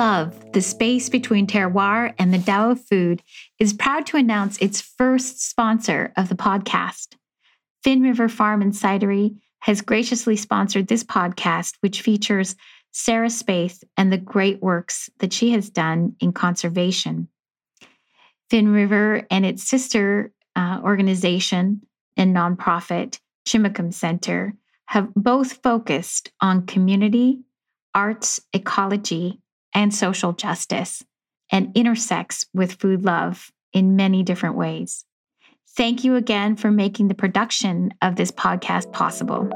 Love, the space between terroir and the Tao of food, is proud to announce its first sponsor of the podcast. Finnriver Farm and Cidery has graciously sponsored this podcast, which features Sarah Spaeth and the great works that she has done in conservation. Finnriver and its sister uh, organization and nonprofit, Chimacum Center, have both focused on community, arts, ecology, and social justice, and intersects with food love in many different ways. Thank you again for making the production of this podcast possible.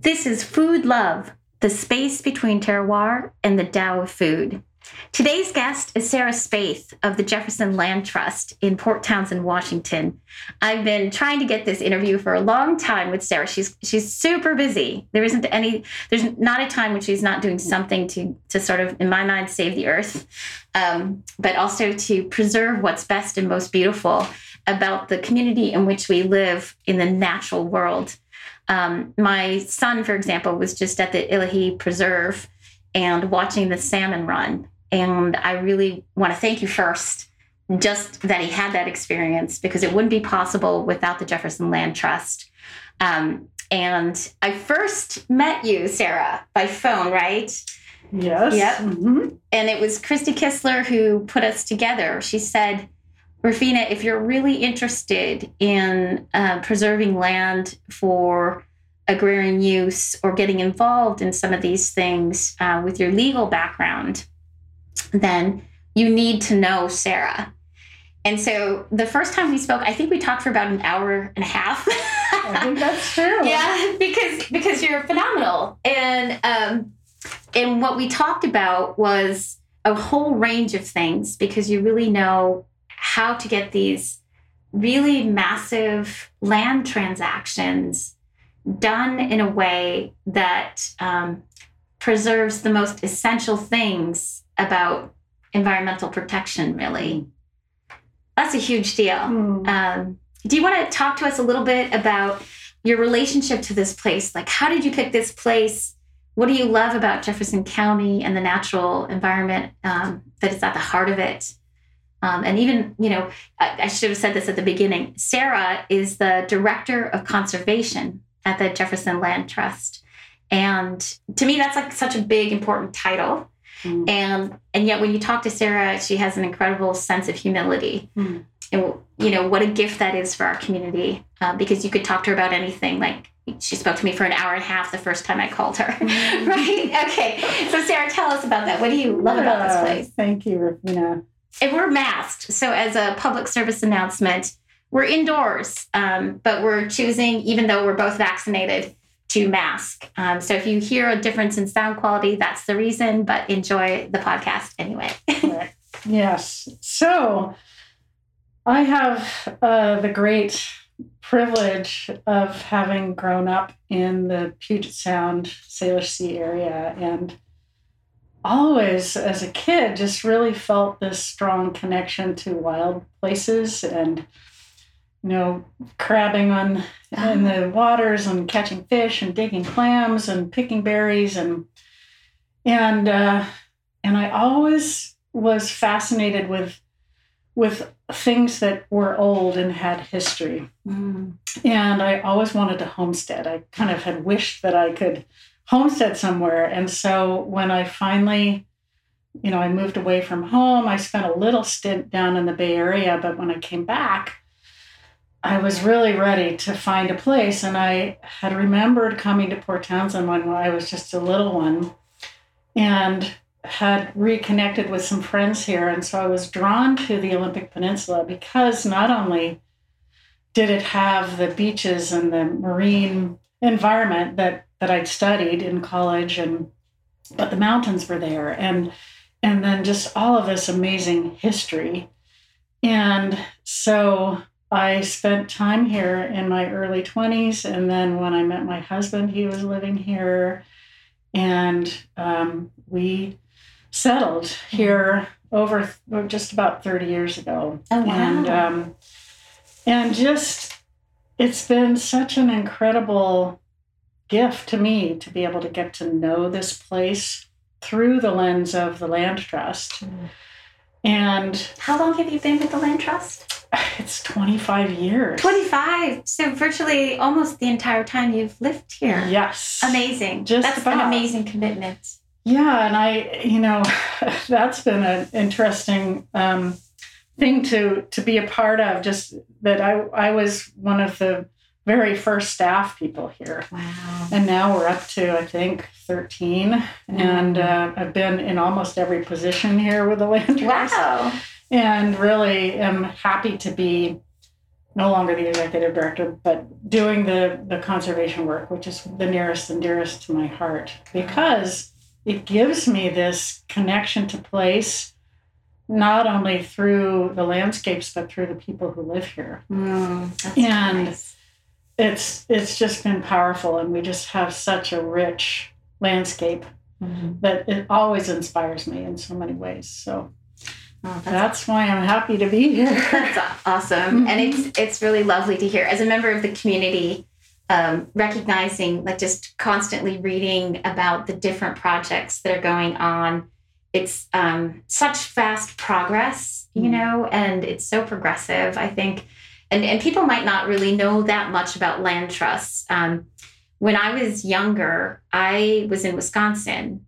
This is Food Love, the space between terroir and the Tao of food. Today's guest is Sarah Spaeth of the Jefferson Land Trust in Port Townsend, Washington. I've been trying to get this interview for a long time with Sarah. She's she's super busy. There isn't any there's not a time when she's not doing something to to sort of in my mind save the earth, um, but also to preserve what's best and most beautiful about the community in which we live in the natural world. Um, my son, for example, was just at the Illahee Preserve and watching the salmon run and I really want to thank you first, just that he had that experience because it wouldn't be possible without the Jefferson Land Trust. Um, and I first met you, Sarah, by phone, right? Yes. Yep. Mm-hmm. And it was Christy Kistler who put us together. She said, Rafina, if you're really interested in uh, preserving land for agrarian use or getting involved in some of these things uh, with your legal background, then you need to know Sarah. And so the first time we spoke, I think we talked for about an hour and a half. I think that's true. yeah, because because you're phenomenal. And um and what we talked about was a whole range of things because you really know how to get these really massive land transactions done in a way that um, preserves the most essential things about environmental protection, really. That's a huge deal. Mm. Um, do you want to talk to us a little bit about your relationship to this place? Like, how did you pick this place? What do you love about Jefferson County and the natural environment um, that is at the heart of it? Um, and even, you know, I, I should have said this at the beginning. Sarah is the director of conservation at the Jefferson Land Trust. And to me, that's like such a big, important title. Mm. And and yet when you talk to Sarah, she has an incredible sense of humility. Mm. And you know what a gift that is for our community uh, because you could talk to her about anything. Like she spoke to me for an hour and a half the first time I called her. Mm. right? Okay. So Sarah, tell us about that. What do you love about this place? Thank you, Rafina. And we're masked. So as a public service announcement, we're indoors, um, but we're choosing, even though we're both vaccinated, to mask. Um, so if you hear a difference in sound quality, that's the reason, but enjoy the podcast anyway. yes. So I have uh, the great privilege of having grown up in the Puget Sound, Salish Sea area and always as a kid just really felt this strong connection to wild places and you know, crabbing on in the waters and catching fish and digging clams and picking berries and and uh, and I always was fascinated with with things that were old and had history. Mm. And I always wanted to homestead. I kind of had wished that I could homestead somewhere. And so when I finally, you know, I moved away from home, I spent a little stint down in the Bay Area. But when I came back, I was really ready to find a place. And I had remembered coming to Port Townsend when I was just a little one and had reconnected with some friends here. And so I was drawn to the Olympic Peninsula because not only did it have the beaches and the marine environment that, that I'd studied in college and but the mountains were there and and then just all of this amazing history. And so I spent time here in my early 20s. And then when I met my husband, he was living here. And um, we settled here over just about 30 years ago. Oh, wow. And, um, and just, it's been such an incredible gift to me to be able to get to know this place through the lens of the land trust. Mm. And how long have you been with the land trust? It's 25 years. 25. So virtually almost the entire time you've lived here. Yes. Amazing. Just That's about. an amazing commitment. Yeah, and I, you know, that's been an interesting um, thing to to be a part of. Just that I I was one of the very first staff people here. Wow. And now we're up to I think 13, mm-hmm. and uh, I've been in almost every position here with the land trust. Wow. And really am happy to be no longer the executive director, but doing the the conservation work, which is the nearest and dearest to my heart, because it gives me this connection to place not only through the landscapes but through the people who live here mm, and nice. it's it's just been powerful and we just have such a rich landscape mm-hmm. that it always inspires me in so many ways so Oh, that's, that's why I'm happy to be here. That's awesome, mm-hmm. and it's it's really lovely to hear. As a member of the community, um, recognizing, like just constantly reading about the different projects that are going on. It's um, such fast progress, you mm-hmm. know, and it's so progressive. I think, and, and people might not really know that much about land trusts. Um, when I was younger, I was in Wisconsin,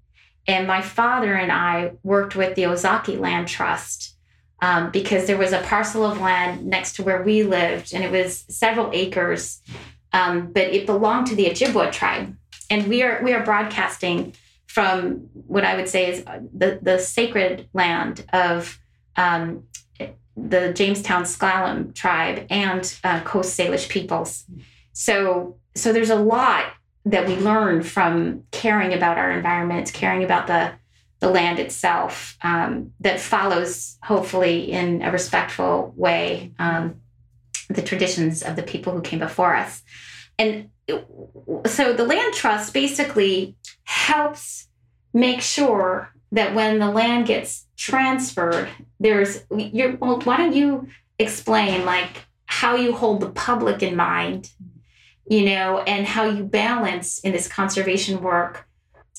and my father and I worked with the Ozaukee Land Trust um, because there was a parcel of land next to where we lived, and it was several acres um, but it belonged to the Ojibwa tribe, and we are we are broadcasting from what I would say is the the sacred land of um, the Jamestown S'Klallam tribe and uh, Coast Salish peoples. So so there's a lot that we learn from caring about our environment, caring about the the land itself um, that follows hopefully in a respectful way um, the traditions of the people who came before us. And so the land trust basically helps make sure that when the land gets transferred, there's well, why don't you explain like how you hold the public in mind, you know, and how you balance in this conservation work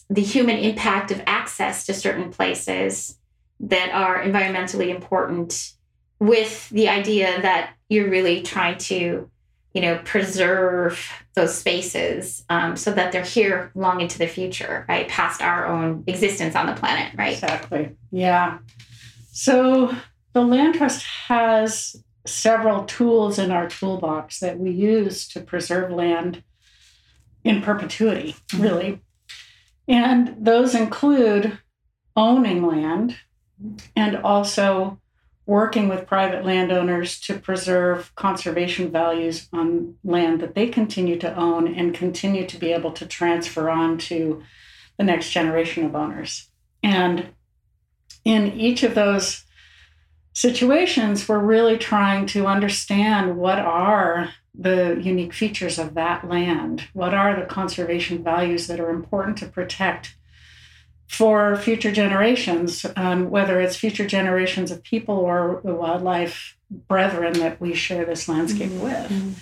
the human impact of access to certain places that are environmentally important with the idea that you're really trying to you know preserve those spaces um, so that they're here long into the future right past our own existence on the planet right? Exactly. Yeah. So the land trust has several tools in our toolbox that we use to preserve land in perpetuity mm-hmm. really and those include owning land and also working with private landowners to preserve conservation values on land that they continue to own and continue to be able to transfer on to the next generation of owners. And in each of those situations, we're really trying to understand what are the unique features of that land, what are the conservation values that are important to protect for future generations, um, whether it's future generations of people or the wildlife brethren that we share this landscape mm-hmm. with.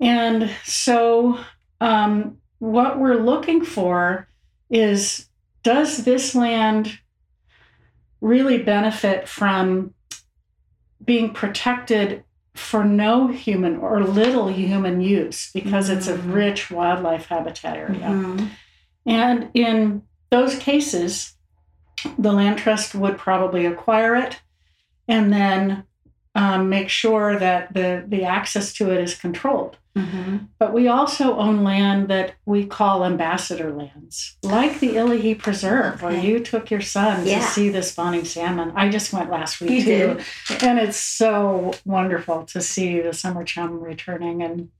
And so, um, what we're looking for is does this land really benefit from being protected for no human or little human use because mm-hmm. it's a mm-hmm. rich wildlife habitat area? Mm-hmm. And in those cases, the land trust would probably acquire it and then um, make sure that the, the access to it is controlled. Mm-hmm. But we also own land that we call ambassador lands, like the Illahee Preserve, okay. where you took your son yeah. to see the spawning salmon. I just went last week you too, did. and it's so wonderful to see the summer chum returning and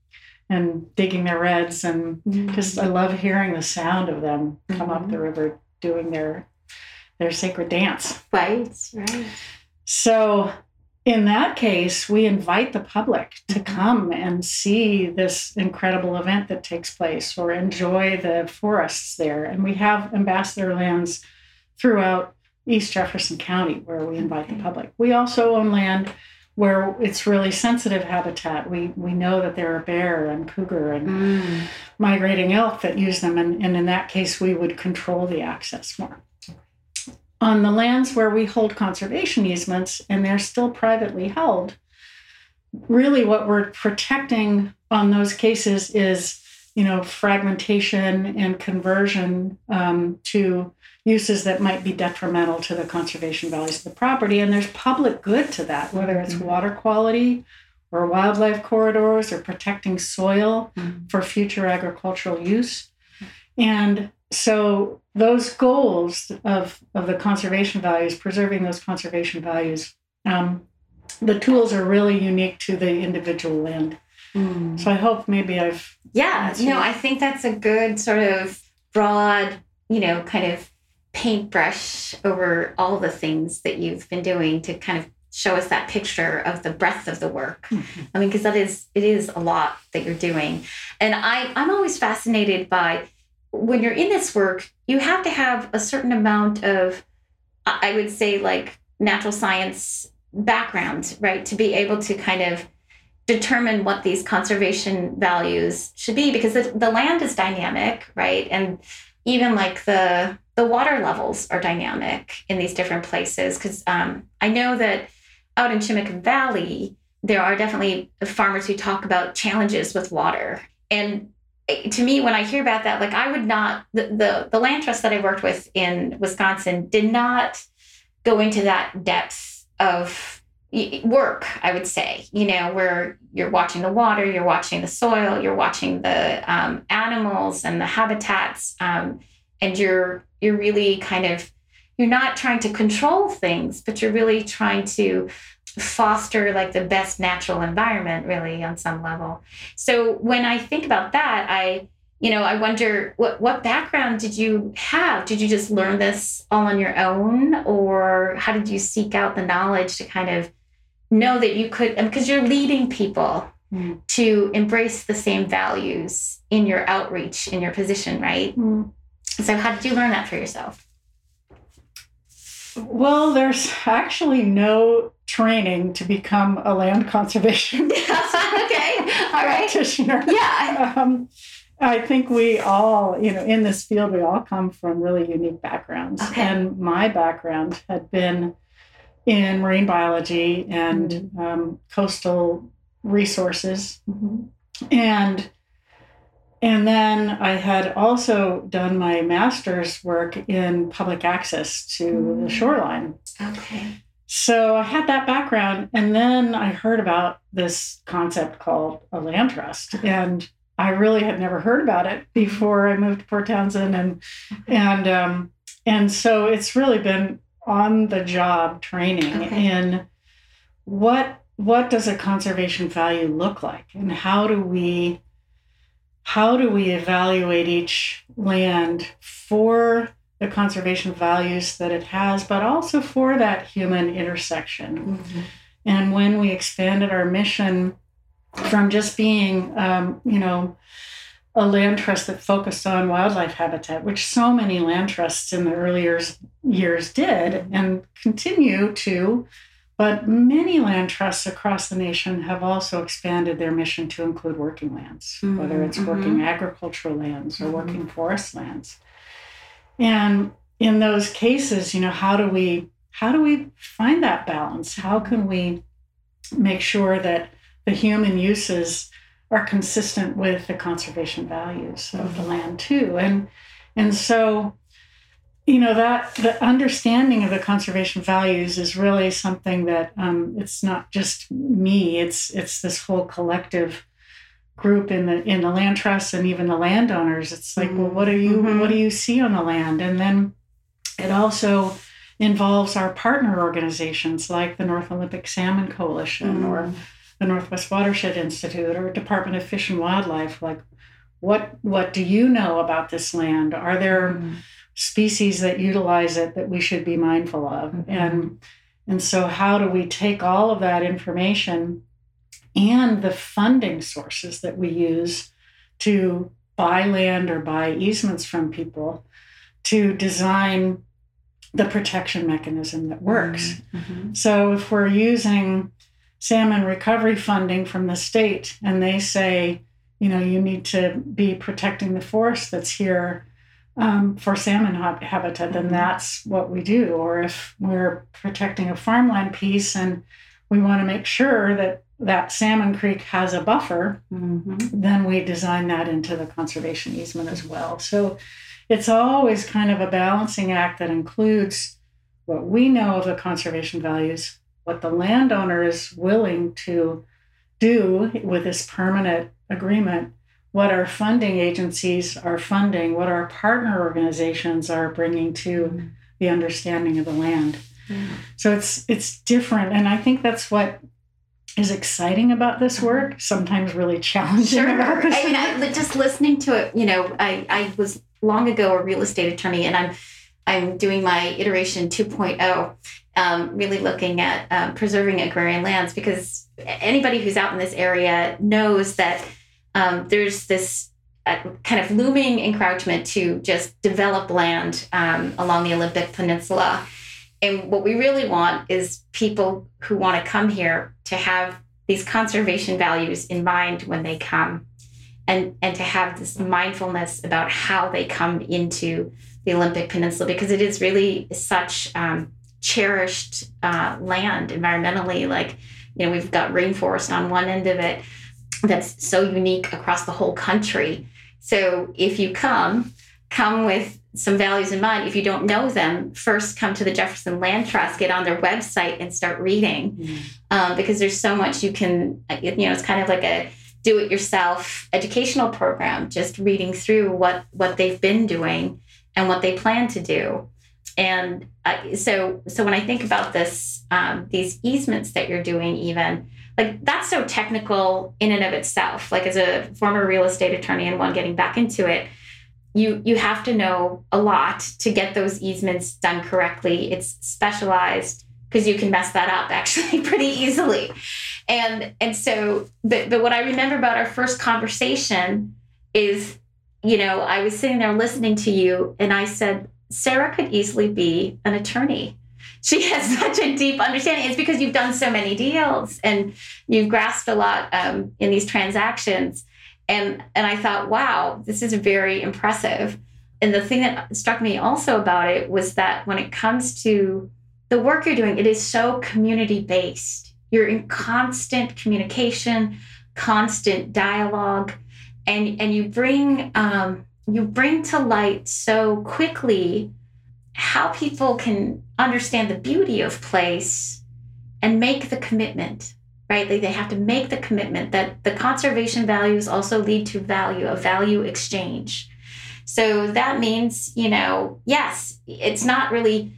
and digging their redds and mm-hmm. just I love hearing the sound of them come mm-hmm. up the river doing their their sacred dance. Right, right. So in that case, we invite the public to mm-hmm. come and see this incredible event that takes place or enjoy the forests there. And we have ambassador lands throughout East Jefferson County where we invite the public. We also own land where it's really sensitive habitat. We we know that there are bear and cougar and Mm. migrating elk that use them, and, and in that case, we would control the access more. On the lands where we hold conservation easements and they're still privately held, really what we're protecting on those cases is, you know, fragmentation and conversion um, to uses that might be detrimental to the conservation values of the property. And there's public good to that, whether it's Mhm. water quality or wildlife corridors or protecting soil Mm. for future agricultural use. And so those goals of, of the conservation values, preserving those conservation values, um, the tools are really unique to the individual land. Mm. So I hope maybe I've Yeah, no. I think that's a good sort of broad, you know, kind of paintbrush over all the things that you've been doing to kind of show us that picture of the breadth of the work. I mean, because that is it is a lot that you're doing, and I I'm always fascinated by when you're in this work, you have to have a certain amount of, I would say, like natural science background, right, to be able to kind of determine what these conservation values should be because the, the land is dynamic right? And even like the the water levels are dynamic in these different places because um, i know that out in Chimacum valley there are definitely farmers who talk about challenges with water. And to me when i hear about that like i would not the the, the land trust that i worked with in wisconsin did not go into that depth of work i would say you know where you're watching the water you're watching the soil you're watching the um, animals and the habitats um, and you're you're really kind of you're not trying to control things but you're really trying to foster like the best natural environment really on some level. So when i think about that i you know i wonder what what background did you have? Did you just learn this all on your own or how did you seek out the knowledge to kind of know that you could because you're leading people Mm. to embrace the same values in your outreach in your position right? So how did you learn that for yourself Well, there's actually no training to become a land conservation okay all right practitioner. yeah Um, I think we all, you know, in this field, we all come from really unique backgrounds. Okay. And my background had been in marine biology and Mm-hmm. um, coastal resources, Mhm. and and then I had also done my master's work in public access to the Mm. shoreline. okay So I had that background, and then I heard about this concept called a land trust, and I really had never heard about it before I moved to Port Townsend, and and um, and so it's really been on the job training Okay. in what what does a conservation value look like, and how do we how do we evaluate each land for the conservation values that it has, but also for that human intersection. Mhm. And when we expanded our mission from just being, um, you know, a land trust that focused on wildlife habitat, which so many land trusts in the earlier years did and continue to, but many land trusts across the nation have also expanded their mission to include working lands, whether mm-hmm, it's working mm-hmm. agricultural lands or Mhm. working mm-hmm. forest lands. And in those cases, you know, how do we how do we find that balance? How can we make sure that the human uses are consistent with the conservation values of the land too? And and so you know that the understanding of the conservation values is really something that um, it's not just me it's it's this whole collective group in the in the land trust and even the landowners it's like well what do you Mhm. what do you see on the land and then it also involves our partner organizations like the north olympic salmon coalition Mm. or the northwest watershed institute or department of fish and wildlife like what what do you know about this land are there Mhm. Species that utilize it that we should be mindful of Mhm. and and so how do we take all of that information and the funding sources that we use to buy land or buy easements from people to design the protection mechanism that works Mhm. so if we're using salmon recovery funding from the state and they say, you know, you need to be protecting the forest that's here um, for salmon habitat, then mm-hmm. that's what we do. Or if we're protecting a farmland piece and we want to make sure that that Salmon Creek has a buffer, mm-hmm. then we design that into the conservation easement as well. So it's always kind of a balancing act that includes what we know of the conservation values, what the landowner is willing to do with this permanent agreement, what our funding agencies are funding, what our partner organizations are bringing to mm-hmm. the understanding of the land. Mm-hmm. So it's it's different, and I think that's what is exciting about this mm-hmm. work. Sometimes really challenging sure. about this. I mean, I, just listening to it, you know, I I was long ago a real estate attorney, and I'm I'm doing my iteration 2.0, um, really looking at um, preserving agrarian lands because anybody who's out in this area knows that um, there's this uh, kind of looming encroachment to just develop land um, along the Olympic Peninsula. And what we really want is people who want to come here to have these conservation values in mind when they come and, and to have this mindfulness about how they come into the Olympic Peninsula because it is really such um, cherished uh, land environmentally. Like, you know, we've got rainforest on one end of it that's so unique across the whole country. So if you come, come with some values in mind. If you don't know them, first come to the Jefferson Land Trust, get on their website and start reading mm-hmm. um, because there's so much you can, you know, it's kind of like a do it yourself educational program, just reading through what, what they've been doing and what they plan to do. And uh, so, so when I think about this, um, these easements that you're doing, even like that's so technical in and of itself. Like as a former real estate attorney and one getting back into it, you you have to know a lot to get those easements done correctly. It's specialized because you can mess that up actually pretty easily. And and so, but but what I remember about our first conversation is you know, I was sitting there listening to you and I said, Sarah could easily be an attorney. She has such a deep understanding. It's because you've done so many deals and you've grasped a lot um, in these transactions. And, and I thought, wow, this is very impressive. And the thing that struck me also about it was that when it comes to the work you're doing, it is so community based. You're in constant communication, constant dialogue and and you bring um, you bring to light so quickly how people can understand the beauty of place and make the commitment right? They, they have to make the commitment that the conservation values also lead to value a value exchange. So that means you know yes it's not really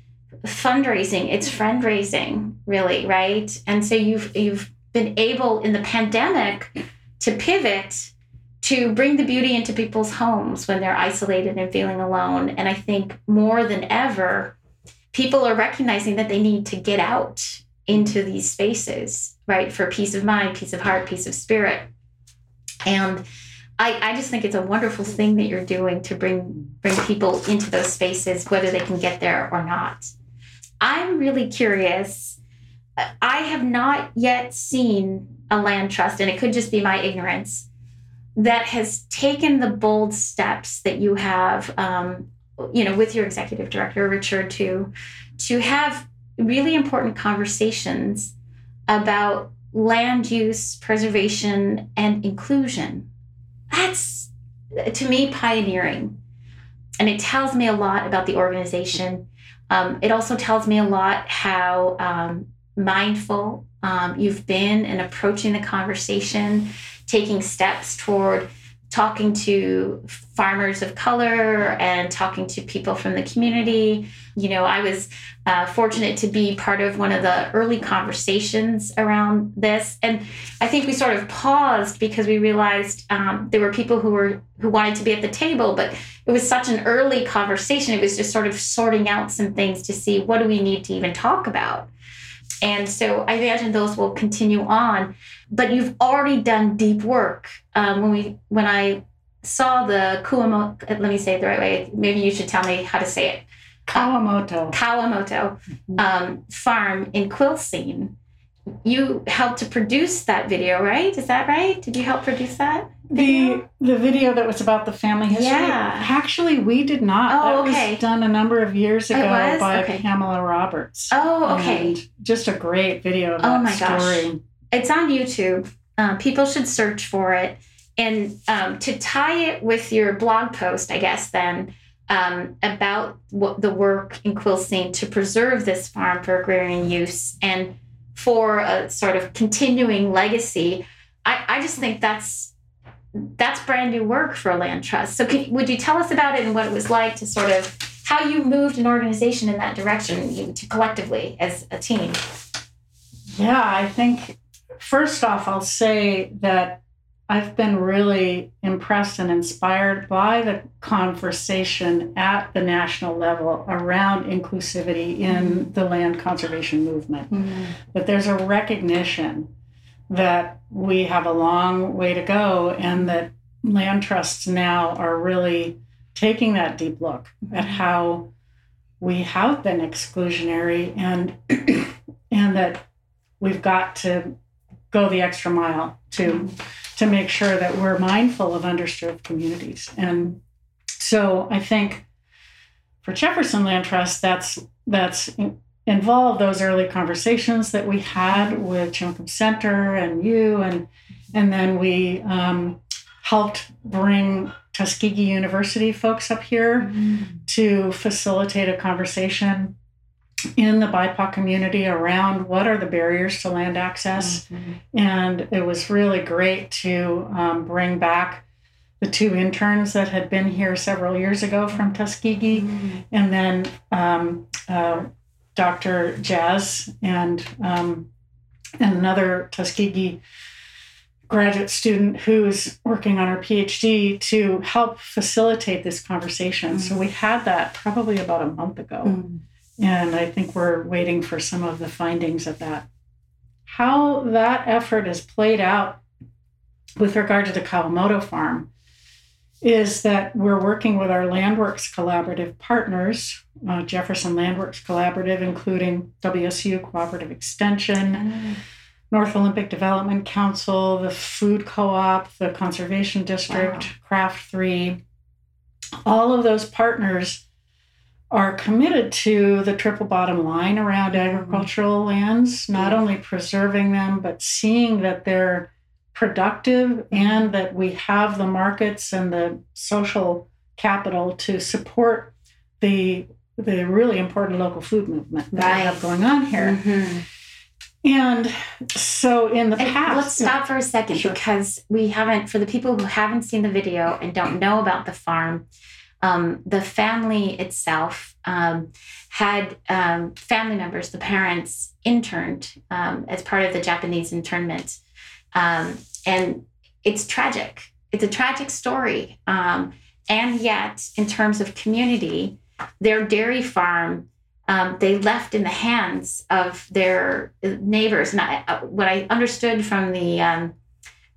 fundraising it's friend raising really right? And so you've you've been able in the pandemic to pivot to bring the beauty into people's homes when they're isolated and feeling alone. And I think more than ever, people are recognizing that they need to get out into these spaces, right? For peace of mind, peace of heart, peace of spirit. And I, I just think it's a wonderful thing that you're doing to bring bring people into those spaces, whether they can get there or not. I'm really curious. I have not yet seen a land trust, and it could just be my ignorance that has taken the bold steps that you have, um, you know, with your executive director Richard to to have really important conversations about land use, preservation, and inclusion. That's to me pioneering, and it tells me a lot about the organization. Um, it also tells me a lot how um, mindful um, you've been in approaching the conversation taking steps toward talking to farmers of color and talking to people from the community. You know, I was uh, fortunate to be part of one of the early conversations around this, and I think we sort of paused because we realized um, there were people who were who wanted to be at the table, but it was such an early conversation. It was just sort of sorting out some things to see what do we need to even talk about. And so I imagine those will continue on but you've already done deep work. Um, when we when I saw the Kuamoto, let me say it the right way. Maybe you should tell me how to say it. Kawamoto. Kawamoto mm-hmm. um, farm in Quilcene. You helped to produce that video, right? Is that right? Did you help produce that? Video? The the video that was about the family history. Yeah. Actually, we did not. Oh, that okay. was done a number of years ago by Okay. Pamela Roberts. Oh, okay. And just a great video of Oh my gosh. story. It's on YouTube. Um, people should search for it. And um, to tie it with your blog post, I guess, then um, about what the work in Quilcene to preserve this farm for agrarian use and for a sort of continuing legacy, I, I just think that's that's brand new work for a land trust. So, can, would you tell us about it and what it was like to sort of how you moved an organization in that direction you, to collectively as a team? Yeah, I think first off, I'll say that I've been really impressed and inspired by the conversation at the national level around inclusivity in mm-hmm. the land conservation movement. Mm-hmm. That there's a recognition that we have a long way to go and that land trusts now are really taking that deep look at mm-hmm. how we have been exclusionary and and that we've got to go the extra mile to to make sure that we're mindful of underserved communities. And so i think for jefferson land trust that's that's involved those early conversations that we had with Chimacum Center and you and and then we um, helped bring Tuskegee University folks up here to facilitate a conversation in the BIPOC community around what are the barriers to land access. And it was really great to um, bring back the two interns that had been here several years ago from Tuskegee, and then um, uh, Dr. Jazz and um, and another Tuskegee graduate student who's working on her PhD to help facilitate this conversation. So we had that probably about a month ago. And I think we're waiting for some of the findings of that. How that effort is played out with regard to the Kawamoto farm is that we're working with our Landworks collaborative partners, uh, Jefferson Landworks Collaborative, including WSU Cooperative Extension, North Olympic Development Council, the Food Co op, the Conservation District, Wow. Craft 3. All of those partners are committed to the triple bottom line around agricultural lands, not only preserving them, but seeing that they're productive and that we have the markets and the social capital to support the the really important local food movement that we have going on here. Mhm. And so in the And past, let's stop for a second Sure. because we haven't, for the people who haven't seen the video and don't know about the farm, um, the family itself um, had um, family members, the parents, interned um, as part of the Japanese internment. Um, and it's tragic. It's a tragic story. Um, and yet, in terms of community, their dairy farm um, they left in the hands of their neighbors. And I, uh, what I understood from the um,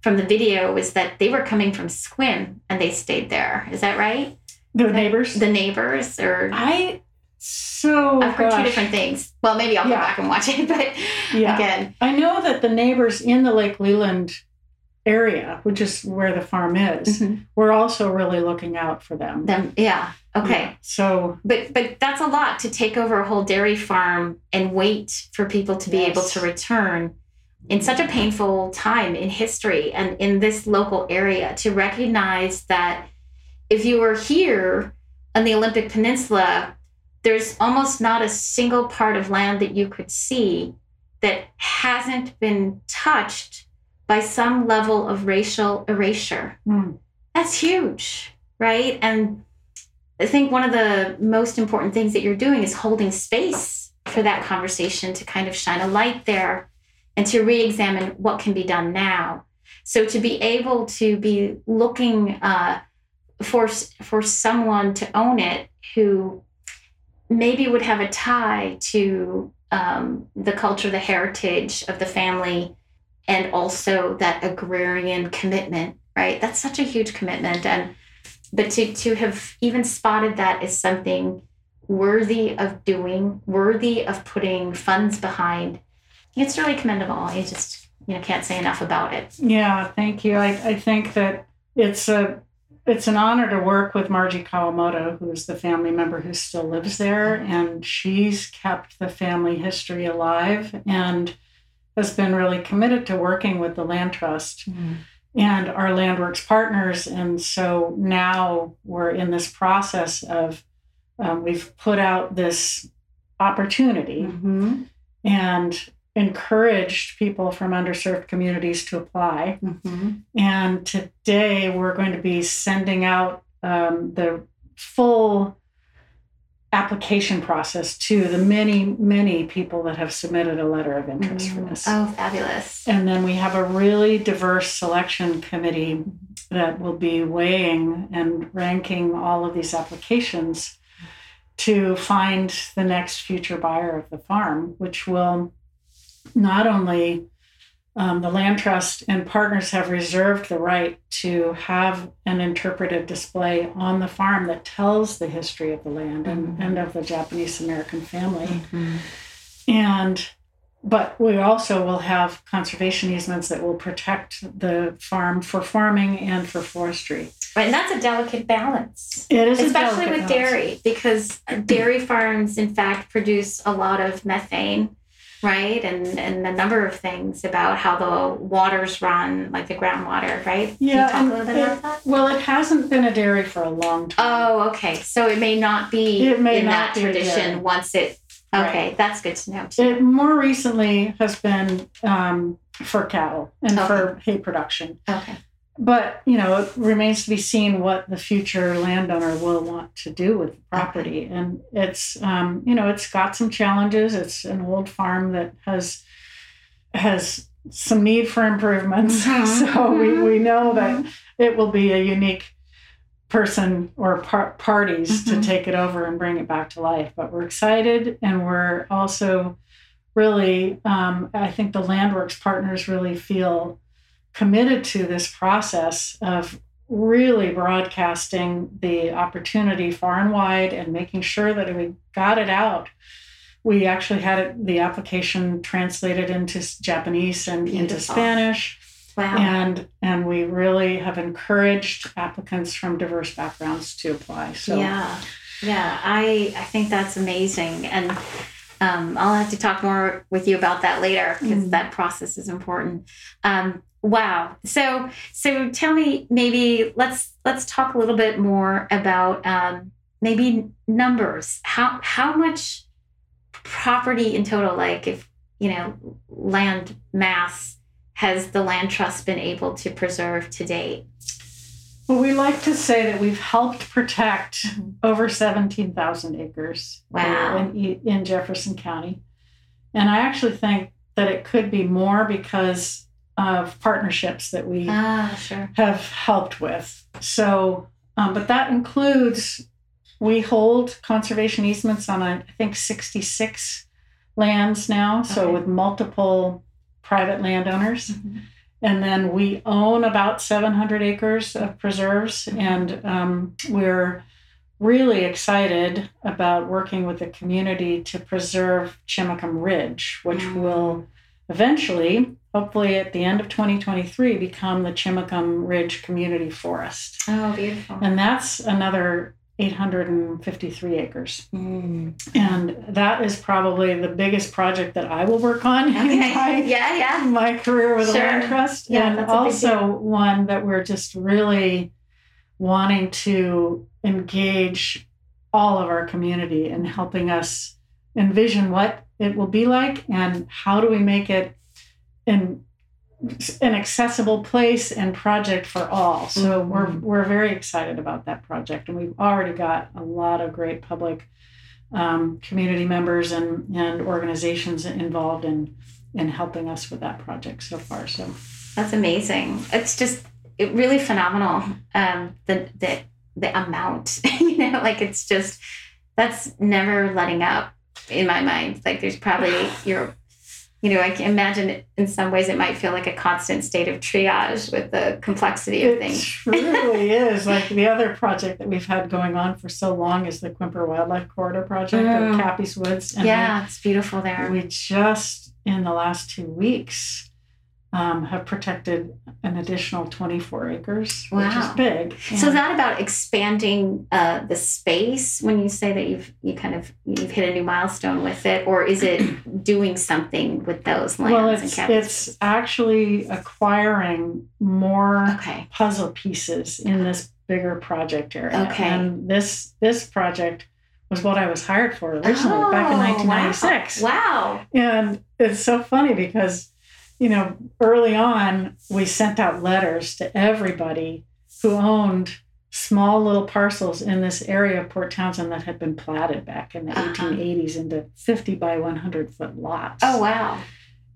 from the video was that they were coming from Sequim and they stayed there. Is that right? The neighbors. The neighbors, or I so I've heard two different things. Well, maybe I'll go back and watch it. But Yeah. again, I know that the neighbors in the Lake Leland area, which is where the farm is, mhm, we're also really looking out for them. them, yeah, okay. Yeah. So But but that's a lot to take over a whole dairy farm and wait for people to be able to return in such a painful time in history and in this local area to recognize that if you were here on the Olympic Peninsula, there's almost not a single part of land that you could see that hasn't been touched by some level of racial erasure mm, that's huge, right? And I think one of the most important things that you're doing is holding space for that conversation to kind of shine a light there and to re examine what can be done now. So to be able to be looking uh, for, for someone to own it who maybe would have a tie to um, the culture, the heritage of the family, and also that agrarian commitment right that's such a huge commitment and but to to have even spotted that as something worthy of doing worthy of putting funds behind it's really commendable. You just you know can't say enough about it. Yeah, thank you. I, I think that it's a it's an honor to work with Margie Kawamoto, who's the family member who still lives there, and she's kept the family history alive and has been really committed to working with the land trust Mm-hmm. and our landworks partners and so now we're in this process of um, we've put out this opportunity Mm-hmm. and encouraged people from underserved communities to apply Mm-hmm. and today we're going to be sending out um, the full application process to the many many people that have submitted a letter of interest for this Oh, fabulous. and then we have a really diverse selection committee that will be weighing and ranking all of these applications to find the next future buyer of the farm, which will not only um, the land trust and partners have reserved the right to have an interpretive display on the farm that tells the history of the land and, Mhm. and of the Japanese American family Mm-hmm. and but we also will have conservation easements that will protect the farm for farming and for forestry. Right, and that's a delicate balance. It is a especially with balance. dairy because dairy farms in fact produce a lot of methane right? And and a number of things about how the waters run like the groundwater right? Yeah, Can you talk a little bit it- about that? Well, it hasn't been a dairy for a long time. oh okay. So it may not be It may in not that tradition once it okay Right. that's good to know too. It more recently has been um, for cattle and for hay production. okay But you know, it remains to be seen what the future landowner will want to do with the property. And it's um, you know, it's got some challenges. It's an old farm that has has some need for improvements. Mhm. So we, we know that Mhm. it will be a unique person or par- parties Mhm. to take it over and bring it back to life. But we're excited and we're also really, um, I think the Landworks partners really feel committed to this process of really broadcasting the opportunity far and wide and making sure that we got it out. We actually had it, the application translated into Japanese and into Spanish. Wow. And and we really have encouraged applicants from diverse backgrounds to apply. So yeah. Yeah i i think that's amazing. And um, i'll have to talk more with you about that later because Mm. that process is important. Um, wow so so tell me maybe let's let's talk a little bit more about um, maybe numbers how how much property in total like if you know land mass has the land trust been able to preserve to date well we like to say that we've helped protect Mhm. over 17,000 acres Wow. in, in Jefferson County and I actually think that it could be more because of partnerships that we ah sure have helped with. So, um, but that includes we hold conservation easements on I think 66 lands now, so Okay. with multiple private landowners. Mhm. And then we own about 700 acres of preserves, and um, we're really excited about working with the community to preserve Chimacum Ridge, which Mm. will eventually, hopefully at the end of 2023, become the Chimacum Ridge Community Forest. oh beautiful And that's another 853 acres. Mm. And that is probably the biggest project that I will work on in Okay. my Yeah, yeah. my career with the Sure. land trust Yeah, and that's a big also one that we're just really wanting to engage all of our community in helping us envision what it will be like and how do we make it in an accessible place and project for all so Mhm. we're we're very excited about that project and we've already got a lot of great public um, community members and, and organizations involved in in helping us with that project so far. So That's amazing. It's just it really phenomenal. Um, the the the amount, you know, like it's just that's never letting up in my mind. Like there's probably you're, you know, I can imagine in some ways it might feel like a constant state of triage with the complexity of it things. truly is. Like the other project that we've had going on for so long is the Quimper Wildlife Corridor project Mm. of Cappy's Woods. And Yeah, it's beautiful there. we, we just in the last two weeks um, have protected an additional 24 acres, which is Wow. big. So is that about expanding uh, the space when you say that you've you kind of you've hit a new milestone with it, or is it doing something with those lands well, and it's, it's actually acquiring more okay. puzzle pieces in this bigger project area. Okay. And this this project was what I was hired for originally back in Oh, 1996. Wow. wow. And it's so funny because, you know, early on, we sent out letters to everybody who owned small little parcels in this area of Port Townsend that had been platted back in the Uh-huh. 1880s into 50 by 100 foot lots. Oh wow.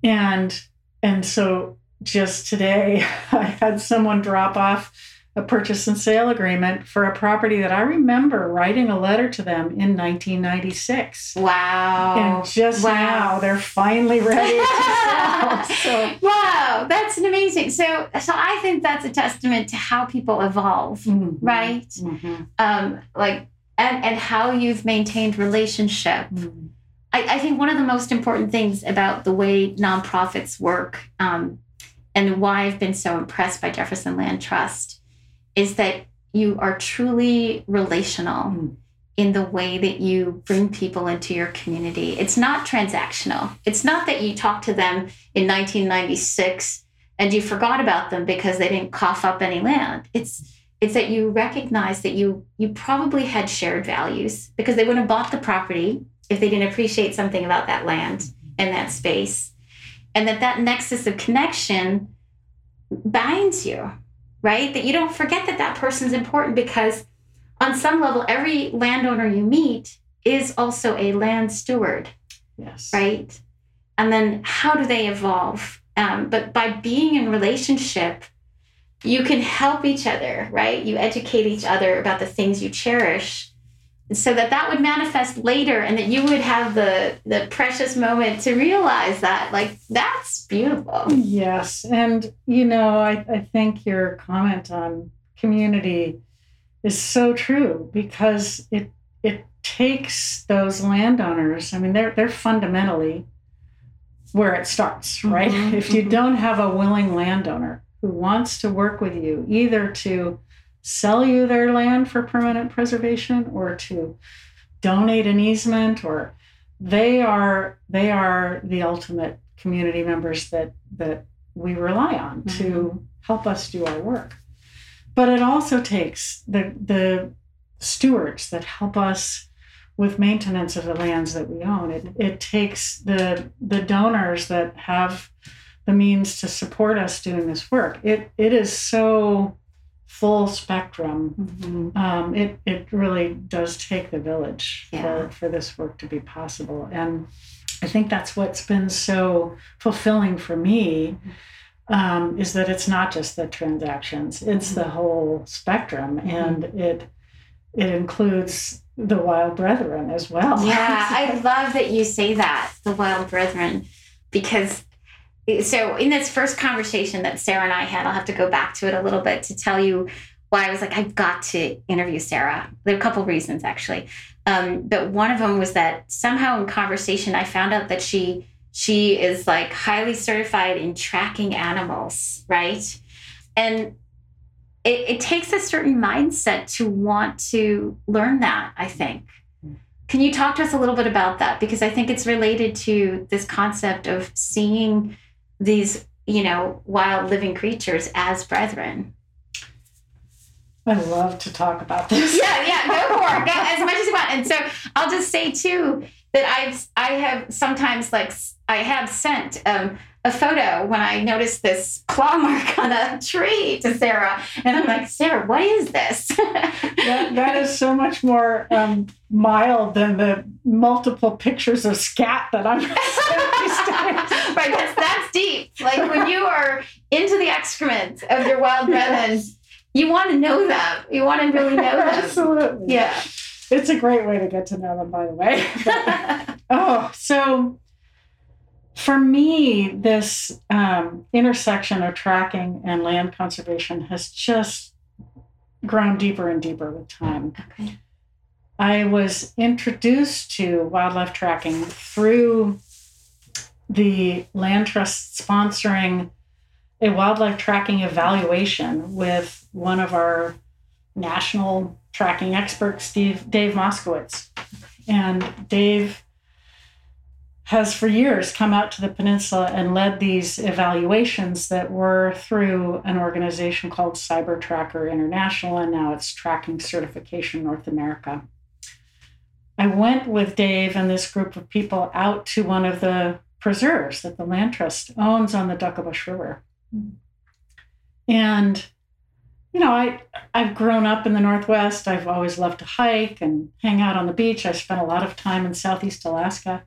And and so just today I had someone drop off a purchase and sale agreement for a property that I remember writing a letter to them in 1996. Wow. And just wow. now they're finally ready to sell. So wow, that's an amazing. So, so I think that's a testament to how people evolve, Mhm. right? Mhm. Um, like, and and how you've maintained relationship. Mhm. I, I think one of the most important things about the way nonprofits work, um, and why I've been so impressed by Jefferson Land Trust, is that you are truly relational Mm. in the way that you bring people into your community. It's not transactional. It's not that you talked to them in 1996 and you forgot about them because they didn't cough up any land. It's it's that you recognize that you you probably had shared values because they wouldn't have bought the property if they didn't appreciate something about that land and that space. And that that nexus of connection binds you, right? That you don't forget that that person's important because on some level, every landowner you meet is also a land steward, Yes. right? And then how do they evolve? Um, but by being in relationship, you can help each other, right? You educate each other about the things you cherish. So that that would manifest later, and that you would have the the precious moment to realize that, like that's beautiful. Yes. And, you know, I, I think your comment on community is so true because it it takes those landowners, I mean, they're they're fundamentally where it starts, right? Mhm, If you mhm. don't have a willing landowner who wants to work with you, either to sell you their land for permanent preservation or to donate an easement or they are they are the ultimate community members that that we rely on to mm-hmm. help us do our work. But it also takes the the stewards that help us with maintenance of the lands that we own. It it takes the the donors that have the means to support us doing this work. It it is so full spectrum um, it it really does take the village Yeah. for, for this work to be possible, and I think that's what's been so fulfilling for me. Um, is that it's not just the transactions; it's the whole spectrum, and it it includes the wild brethren as well. Yeah, I love that you say that, the wild brethren, because so in this first conversation that Sarah and I had, I'll have to go back to it a little bit to tell you why I was like, I've got to interview Sarah. There are a couple reasons actually. Um, but one of them was that somehow in conversation, I found out that she she is like highly certified in tracking animals, right? And it, it takes a certain mindset to want to learn that, I think. Can you talk to us a little bit about that? Because I think it's related to this concept of seeing these, you know, wild living creatures as brethren. I love to talk about this. Yeah, yeah, go for it. Go as much as you want. And so I'll just say too that I've I have sometimes like I have sent um, a photo when I noticed this claw mark on a tree to Sarah, and I'm like, Sarah, what is this? That, that is so much more um, mild than the multiple pictures of scat that I'm right, that's that's deep. Like when you are into the excrement of your wild brethren, you want to know them. You want to really know them. Absolutely. Yeah. It's a great way to get to know them, by the way. oh, so for me, this um, intersection of tracking and land conservation has just grown deeper and deeper with time. okay. I was introduced to wildlife tracking through the land trust sponsoring a wildlife tracking evaluation with one of our national tracking experts, Steve, Dave Moskowitz. And Dave has for years come out to the peninsula and led these evaluations that were through an organization called Cyber Tracker International, and now it's Tracking Certification North America. I went with Dave and this group of people out to one of the preserves that the Land Trust owns on the Duckabush River. And you know, I I've grown up in the Northwest. I've always loved to hike and hang out on the beach. I spent a lot of time in Southeast Alaska.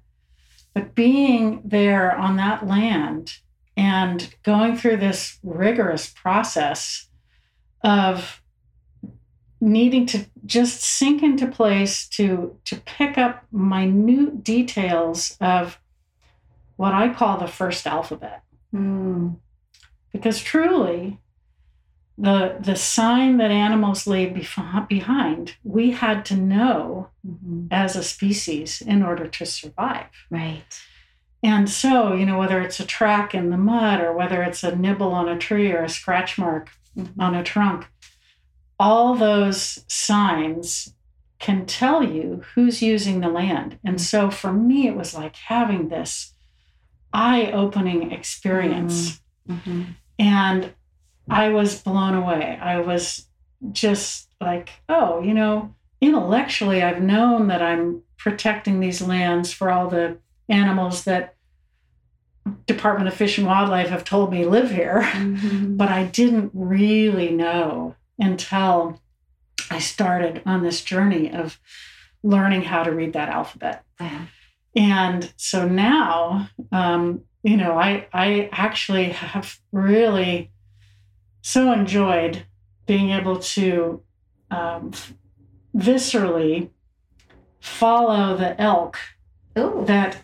But being there on that land and going through this rigorous process of needing to just sink into place to to pick up minute details of what I call the first alphabet. Mm. Because truly, the the sign that animals leave bef- behind, we had to know Mhm. as a species in order to survive. Right. And so, you know, whether it's a track in the mud or whether it's a nibble on a tree or a scratch mark Mhm. on a trunk, all those signs can tell you who's using the land. And so for me, it was like having this eye opening experience. Mhm. And I was blown away. I was just like, oh, you know, intellectually, I've known that I'm protecting these lands for all the animals that Department of Fish and Wildlife have told me live here. Mhm. But I didn't really know until I started on this journey of learning how to read that alphabet. And so now, um, you know, I I actually have really so enjoyed being able to um, viscerally follow the elk Ooh. that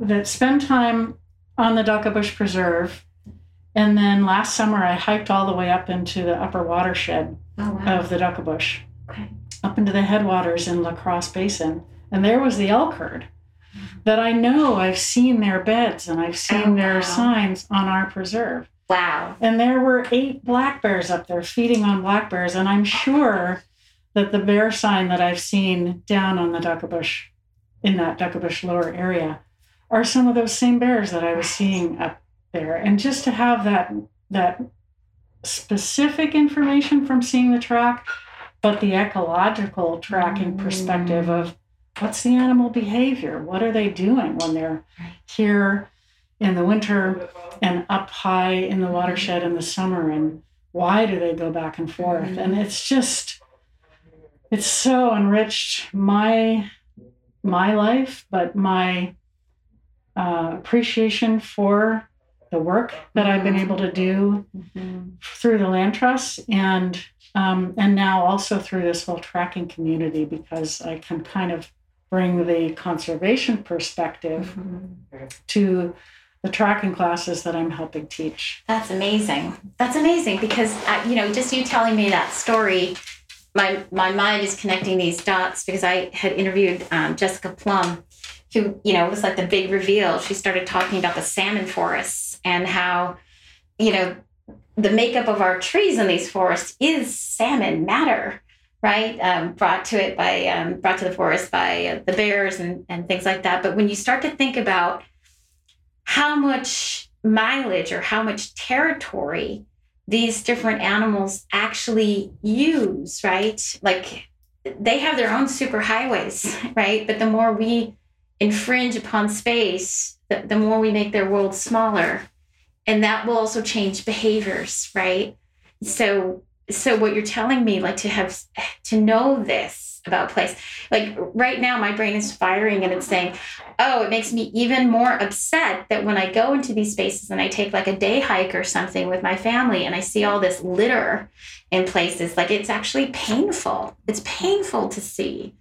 that spend time on the Duckabush Preserve. And then last summer, I hiked all the way up into the upper watershed oh, wow. of the Duckabush, okay. up into the headwaters in La Crosse Basin. And there was the elk herd that I know I've seen their beds and I've seen Oh, their wow. signs on our preserve. Wow. And there were eight black bears up there feeding on black bears. And I'm sure that the bear sign that I've seen down on the Duckabush, in that Duckabush lower area, are some of those same bears that I was seeing up there. And just to have that that specific information from seeing the track, but the ecological tracking perspective mm. of what's the animal behavior? What are they doing when they're here in the winter and up high in the watershed in the summer? And why do they go back and forth? And it's just, it's so enriched my my life, but my uh, appreciation for the work that I've been able to do Mhm. through the land trust and um, and now also through this whole tracking community because I can kind of bring the conservation perspective Mhm. to the tracking classes that I'm helping teach. That's amazing. That's amazing because uh, you know, just you telling me that story, my my mind is connecting these dots because I had interviewed um, Jessica Plumb, who you know was like the big reveal. She started talking about the salmon forests and how, you know, the makeup of our trees in these forests is salmon matter, right? Um, brought to it by um, brought to the forest by uh, the bears and and things like that. But when you start to think about how much mileage or how much territory these different animals actually use, right? Like they have their own super highways, right? But the more we infringe upon space, the, the more we make their world smaller. And that will also change behaviors, right? So so what you're telling me, like to have to know this about place, like right now my brain is firing and it's saying, oh, it makes me even more upset that when I go into these spaces and I take like a day hike or something with my family and I see all this litter in places, like it's actually painful. It's painful to see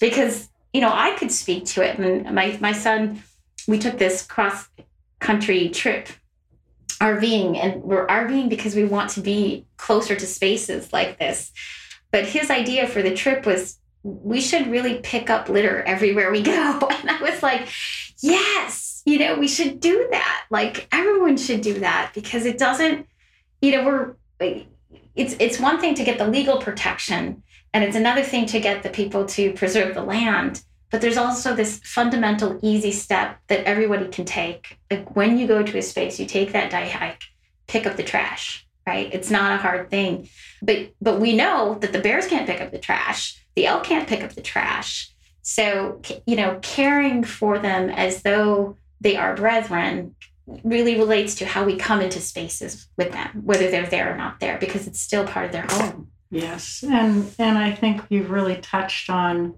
because, you know, I could speak to it. And my, my son, we took this cross country trip RVing and we're RVing because we want to be closer to spaces like this. But his idea for the trip was we should really pick up litter everywhere we go. And I was like, yes, you know, we should do that. Like everyone should do that because it doesn't, you know, we're it's it's one thing to get the legal protection and it's another thing to get the people to preserve the land. But there's also this fundamental easy step that everybody can take. Like when you go to a space, you take that day hike, pick up the trash, right? It's not a hard thing. But but we know that the bears can't pick up the trash. The elk can't pick up the trash. So, you know, caring for them as though they are brethren really relates to how we come into spaces with them, whether they're there or not there, because it's still part of their home. Yes. And and I think you've really touched on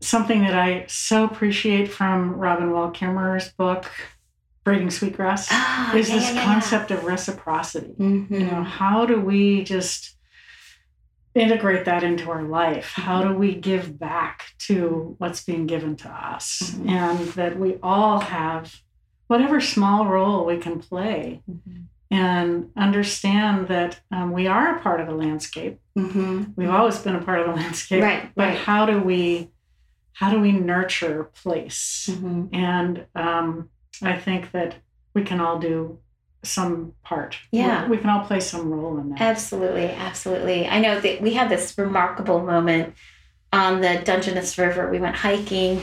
something that I so appreciate from Robin Wall Kimmerer's book, Braiding Sweetgrass, oh, is yeah, this yeah, yeah, concept of reciprocity. Mm-hmm. You know, how do we just integrate that into our life? How do we give back to what's being given to us? Mm-hmm. And that we all have whatever small role we can play Mm-hmm. and understand that um, we are a part of the landscape. Mm-hmm. We've always been a part of the landscape. Right, But right. how do we how do we nurture place? Mm-hmm. And um, I think that we can all do some part. Yeah. We, we can all play some role in that. Absolutely, absolutely. I know that we had this remarkable moment on the Dungeness River. We went hiking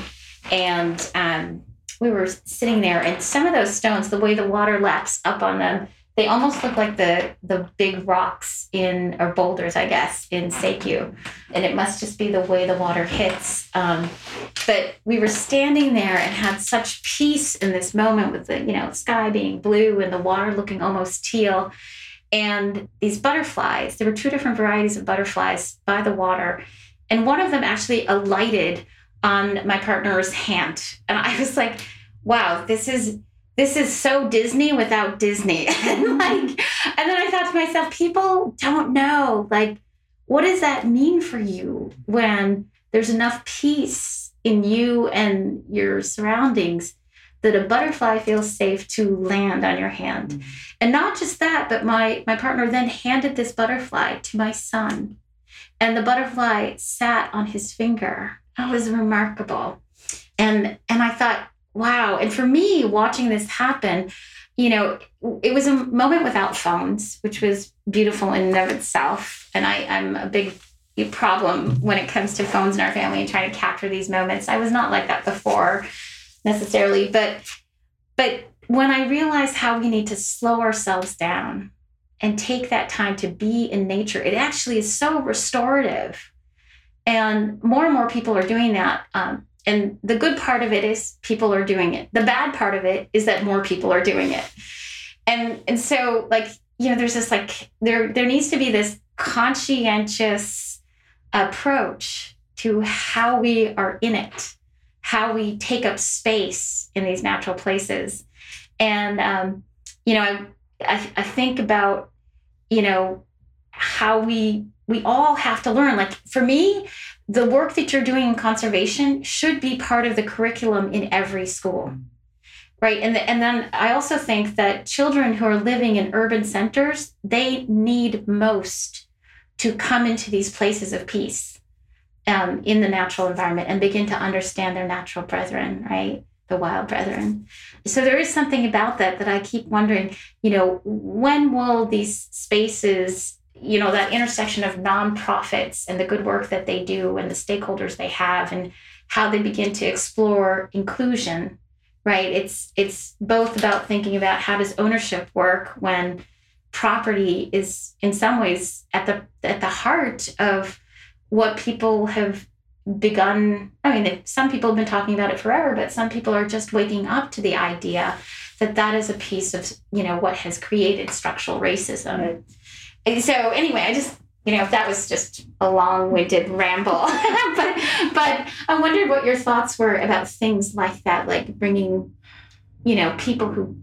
and um, we were sitting there, and some of those stones, the way the water laps up on them, they almost look like the the big rocks in or boulders, I guess, in Seikyu. And it must just be the way the water hits. Um, but we were standing there and had such peace in this moment with the you know sky being blue and the water looking almost teal. And these butterflies there were two different varieties of butterflies by the water. And one of them actually alighted on my partner's hand. And i was like wow this is this is so disney without disney. And like and then i thought to myself people don't know like what does that mean for you when there's enough peace in you and your surroundings that a butterfly feels safe to land on your hand. Mm. And not just that but my my partner then handed this butterfly to my son and the butterfly sat on his finger. That was remarkable. And and i thought wow. And for me watching this happen you know it was a moment without phones which was beautiful in and of itself. And i i'm a big problem when it comes to phones in our family and trying to capture these moments i was not like that before necessarily but but when I realized how we need to slow ourselves down and take that time to be in nature, it actually is so restorative. And more and more people are doing that. Um, and the good part of it is people are doing it. The bad part of it is that more people are doing it. And and so like you know, there's this like there there needs to be this conscientious approach to how we are in it, how we take up space in these natural places. And um, you know I, I i think about you know how we we all have to learn. Like for me the work that you're doing in conservation should be part of the curriculum in every school. Right? And, the, and then i also think that children who are living in urban centers they need most to come into these places of peace um, in the natural environment and begin to understand their natural brethren right the wild brethren. So there is something about that that I keep wondering, you know, when will these spaces, you know, that intersection of nonprofits and the good work that they do and the stakeholders they have and how they begin to explore inclusion, right? It's it's both about thinking about how does ownership work when property is in some ways at the at the heart of what people have begun. I mean some people have been talking about it forever but some people are just waking up to the idea that that is a piece of you know what has created structural racism. Right. and so anyway i just you know if that was just a long-winded ramble. But but i wondered what your thoughts were about things like that like bringing you know people who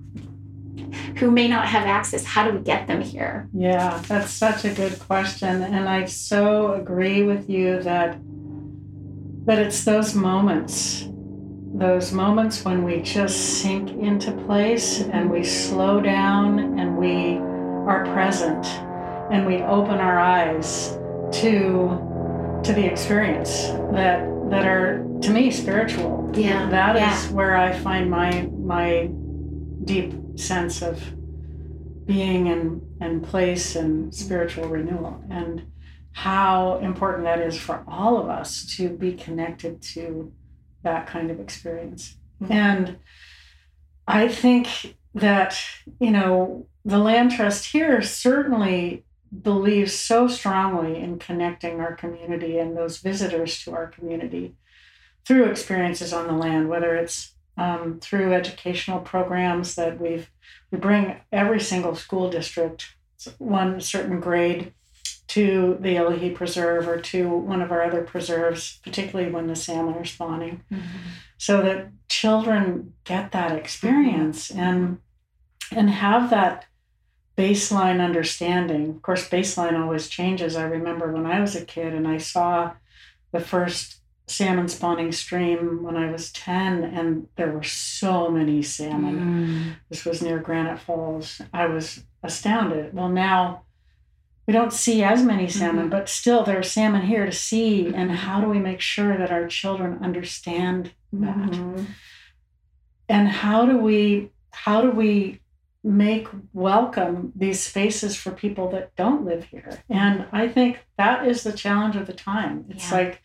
who may not have access how do we get them here Yeah, that's such a good question. And I so agree with you that that it's those moments, those moments when we just sink into place and we slow down and we are present and we open our eyes to to the experience that that are to me spiritual. Yeah. That is yeah. where I find my my deep sense of being and and place and spiritual renewal and how important that is for all of us to be connected to that kind of experience. Mm-hmm. And I think that, you know, the land trust here certainly believes so strongly in connecting our community and those visitors to our community through experiences on the land, whether it's um, through educational programs that we've we bring every single school district one certain grade to the Ali'i Preserve or to one of our other preserves, particularly when the salmon are spawning, mm-hmm. so that children get that experience and and have that baseline understanding. Of course, baseline always changes. I remember when I was a kid and I saw the first salmon spawning stream when I was 10, and there were so many salmon. Mm. This was near Granite Falls. I was astounded. Well, now we don't see as many salmon, mm-hmm. but still there are salmon here to see. And how do we make sure that our children understand that? Mm-hmm. And how do we how do we make welcome these spaces for people that don't live here? And I think that is the challenge of the time. It's yeah. like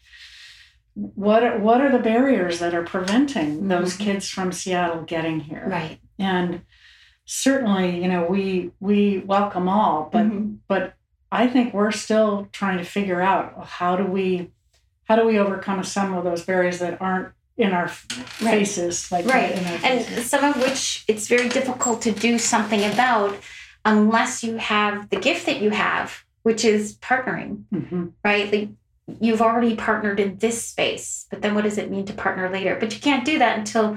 what are, what are the barriers that are preventing mm-hmm. those kids from Seattle getting here? Right. And certainly, you know, we we welcome all, but mm-hmm. but I think we're still trying to figure out how do we how do we overcome some of those barriers that aren't in our faces right. like right and some of which it's very difficult to do something about unless you have the gift that you have which is partnering mm-hmm. right like you've already partnered in this space but then what does it mean to partner later? But you can't do that until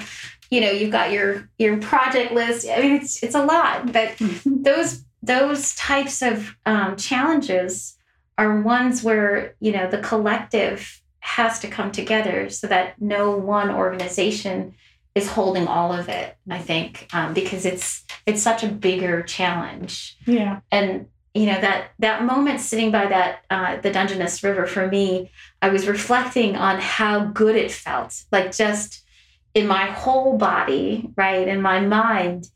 you know you've got your your project list. I mean it's it's a lot but those those types of um, challenges are ones where you know the collective has to come together so that no one organization is holding all of it i think um, because it's it's such a bigger challenge. Yeah. And you know that that moment sitting by that uh, the dungeness river for me i was reflecting on how good it felt like just in my whole body right in my mind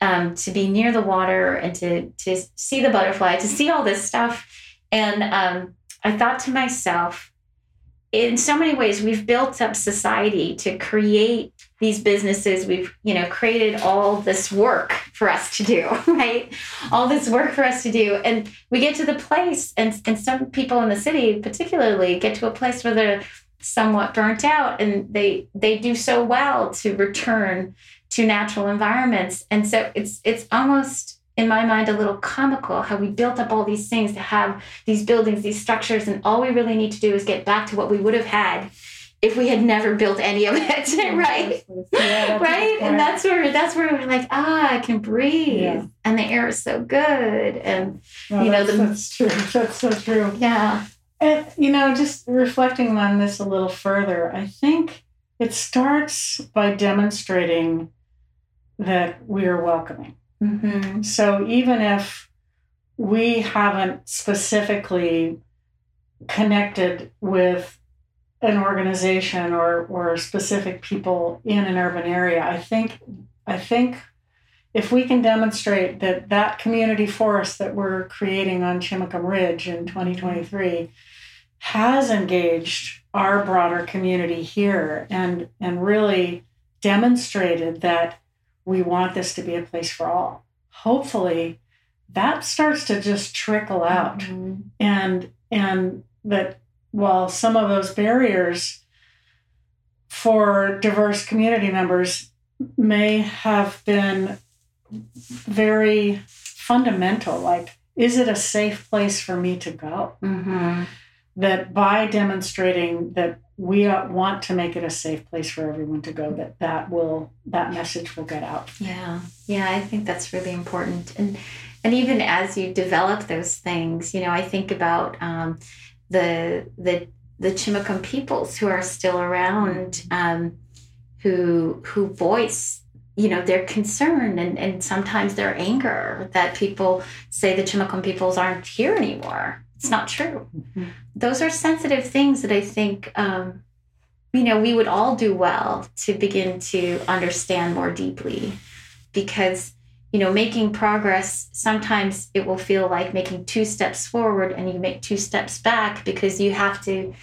um, to be near the water and to to see the butterfly, to see all this stuff. And um, I thought to myself, in so many ways, we've built up society to create these businesses. We've you know created all this work for us to do, right? All this work for us to do, and we get to the place, and and some people in the city, particularly, get to a place where they're somewhat burnt out, and they they do so well to return to natural environments. And so it's it's almost in my mind a little comical how we built up all these things to have these buildings, these structures, and all we really need to do is get back to what we would have had if we had never built any of it, right? Yeah, right? And that's where that's where we're like, ah, I can breathe. Yeah. And the air is so good. And no, you know, that's, the, that's true. That's so true. Yeah. And you know, just reflecting on this a little further, I think it starts by demonstrating that we are welcoming. Mm-hmm. So even if we haven't specifically connected with an organization or or specific people in an urban area, I think I think if we can demonstrate that that community forest that we're creating on Chimacum Ridge in 2023 has engaged our broader community here and and really demonstrated that we want this to be a place for all. Hopefully, that starts to just trickle out, mm-hmm. and and that while some of those barriers for diverse community members may have been very fundamental, like is it a safe place for me to go? Mm-hmm. That by demonstrating that we want to make it a safe place for everyone to go that that will that message will get out yeah yeah i think that's really important and and even as you develop those things you know i think about um, the the the chimacum peoples who are still around um, who who voice you know their concern and, and sometimes their anger that people say the chimacum peoples aren't here anymore it's not true. Mm-hmm. Those are sensitive things that I think um, you know, we would all do well to begin to understand more deeply because, you know, making progress, sometimes it will feel like making two steps forward and you make two steps back because you have to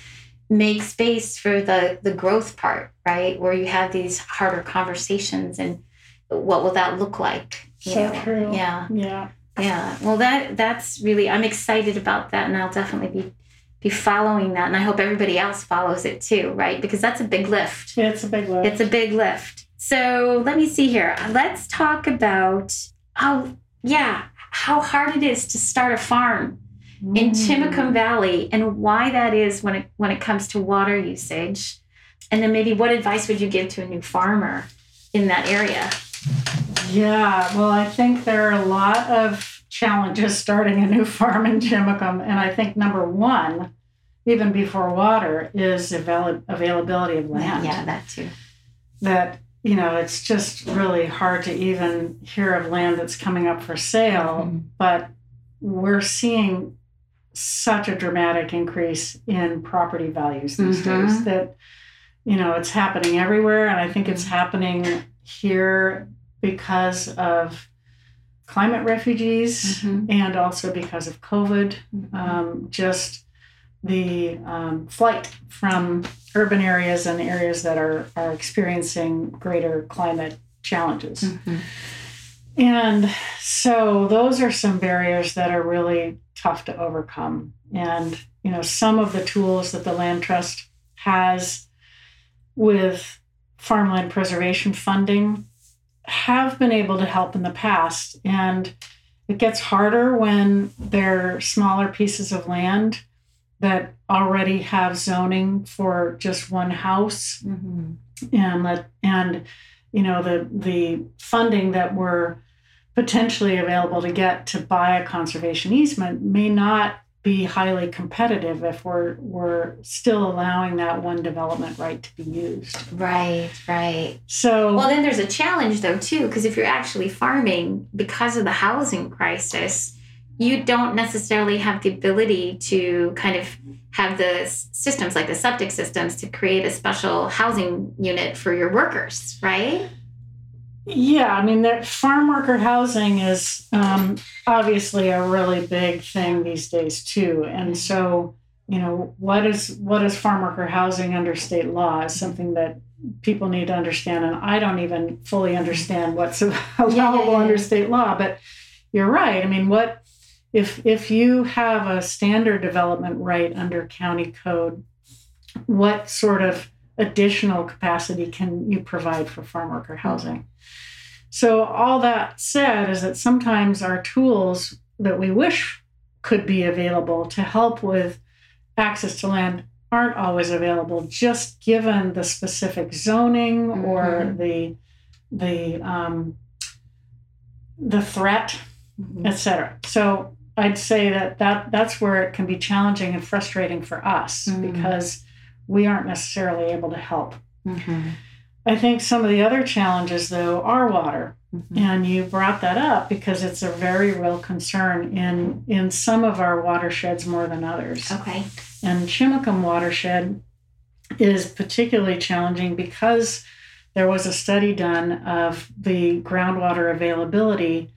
make space for the the growth part, right? Where you have these harder conversations and what will that look like? So know? true. Yeah. Yeah. Yeah. Well that that's really I'm excited about that and I'll definitely be be following that and I hope everybody else follows it too, right? Because that's a big lift. Yeah, It's a big lift. It's a big lift. So let me see here. Let's talk about oh yeah, how hard it is to start a farm in Mm. Chimacum Valley and why that is when it when it comes to water usage. And then maybe what advice would you give to a new farmer in that area? Yeah, well, I think there are a lot of challenges starting a new farm in Chimacum. And I think number one, even before water, is avail- availability of land. Yeah, that too. That, you know, it's just really hard to even hear of land that's coming up for sale. Mhm. But we're seeing such a dramatic increase in property values these Mhm. days that, you know, it's happening everywhere. And I think it's happening here because of climate refugees Mhm. and also because of COVID, Mm-hmm. um, just the um, flight from urban areas and areas that are, are experiencing greater climate challenges. Mhm. And so those are some barriers that are really tough to overcome. And, you know, some of the tools that the Land Trust has with farmland preservation funding have been able to help in the past. And it gets harder when they're smaller pieces of land that already have zoning for just one house Mhm. and let and you know the the funding that we're potentially available to get to buy a conservation easement may not be highly competitive if we're we're still allowing that one development right to be used. Right, right. So Well, then there's a challenge though too, because if you're actually farming because of the housing crisis, you don't necessarily have the ability to kind of have the systems like the septic systems to create a special housing unit for your workers, right? Yeah, I mean, that farm worker housing is um, obviously a really big thing these days too. And so, you know, what is what is farm worker housing under state law is something that people need to understand. And I don't even fully understand what's allowable yeah. under state law. But you're right. I mean, what if if you have a standard development right under county code? What sort of additional capacity can you provide for farm worker housing? So, all that said is that sometimes our tools that we wish could be available to help with access to land aren't always available, just given the specific zoning or Mhm. the the um, the threat, etc. So, I'd say that, that that's where it can be challenging and frustrating for us Mhm. because we aren't necessarily able to help. Mhm. I think some of the other challenges, though, are water. Mhm. And you brought that up because it's a very real concern in, in some of our watersheds more than others. Okay. And Chimacum watershed is particularly challenging because there was a study done of the groundwater availability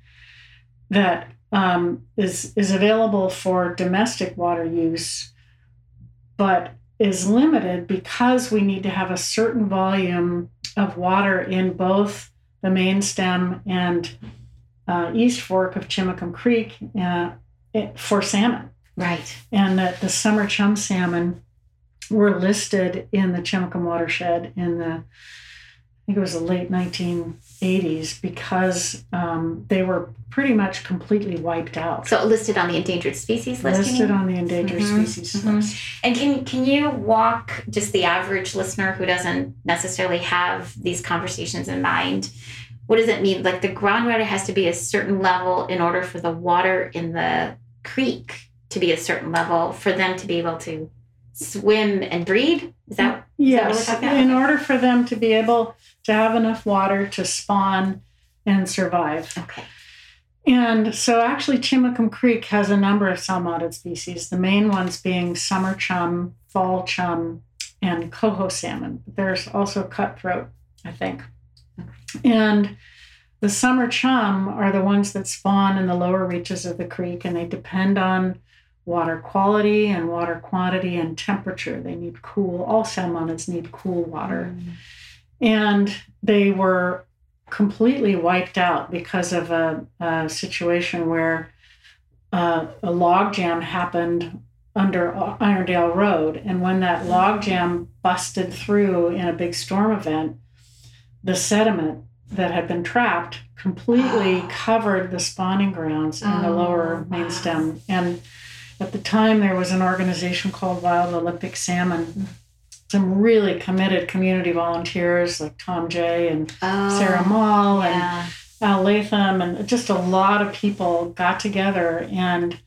that um, is is available for domestic water use, but is limited because we need to have a certain volume of water in both the main stem and uh, east fork of Chimacum Creek uh, for salmon Right. and that the summer chum salmon were listed in the Chimacum watershed in the I think it was the late 1980s because um, they were pretty much completely wiped out. So listed on the endangered species list. listed on the endangered Mhm, species mhm. list. And can can you walk just the average listener who doesn't necessarily have these conversations in mind? What does it mean? Like the groundwater has to be a certain level in order for the water in the creek to be a certain level for them to be able to swim and breed. Is that that Yes, talking about? in order for them to be able to have enough water to spawn and survive. okay? And so, actually, Chimacum Creek has a number of salmonid species, the main ones being summer chum, fall chum, and coho salmon. There's also cutthroat, I think. And the summer chum are the ones that spawn in the lower reaches of the creek, and they depend on water quality and water quantity and temperature. They need cool, all salmonids need cool water. Mm. And they were completely wiped out because of a, a situation where uh, a log jam happened under Irondale Road. And when that log jam busted through in a big storm event, the sediment that had been trapped completely oh. covered the spawning grounds in oh, the lower main stem. And at the time, there was an organization called Wild Olympic Salmon. Some really committed community volunteers like Tom Jay and oh, Sarah Mall yeah. and Al Latham, and just a lot of people got together and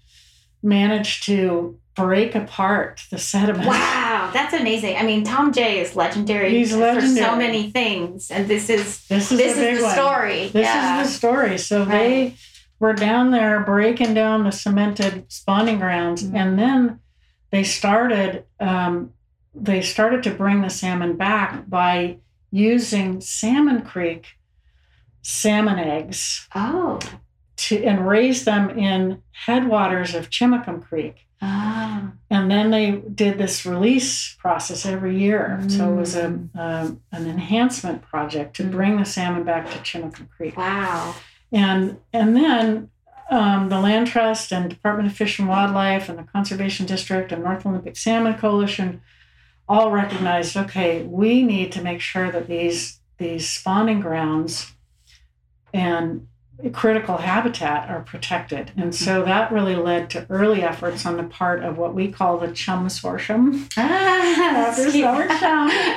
managed to break apart the sediment. Wow, that's amazing. I mean, Tom Jay is legendary, He's legendary. for so many things, and this is this is, this is the story. This yeah. is the story. So right. they were down there breaking down the cemented spawning grounds, mm-hmm. and then they started um, they started to bring the salmon back by using Salmon Creek salmon eggs. Oh. To, and raise them in headwaters of Chimacum Creek. Ah. And then they did this release process every year. Mm. So it was a, mm. a, an enhancement project to bring the salmon back to Chimacum Creek. Wow. And and then um, the Land Trust and Department of Fish and Wildlife and the Conservation District and North Olympic Salmon Coalition all recognized, okay, we need to make sure that these these spawning grounds and critical habitat are protected. And so mm-hmm. that really led to early efforts on the part of what we call the chum consortium. Ah, that's,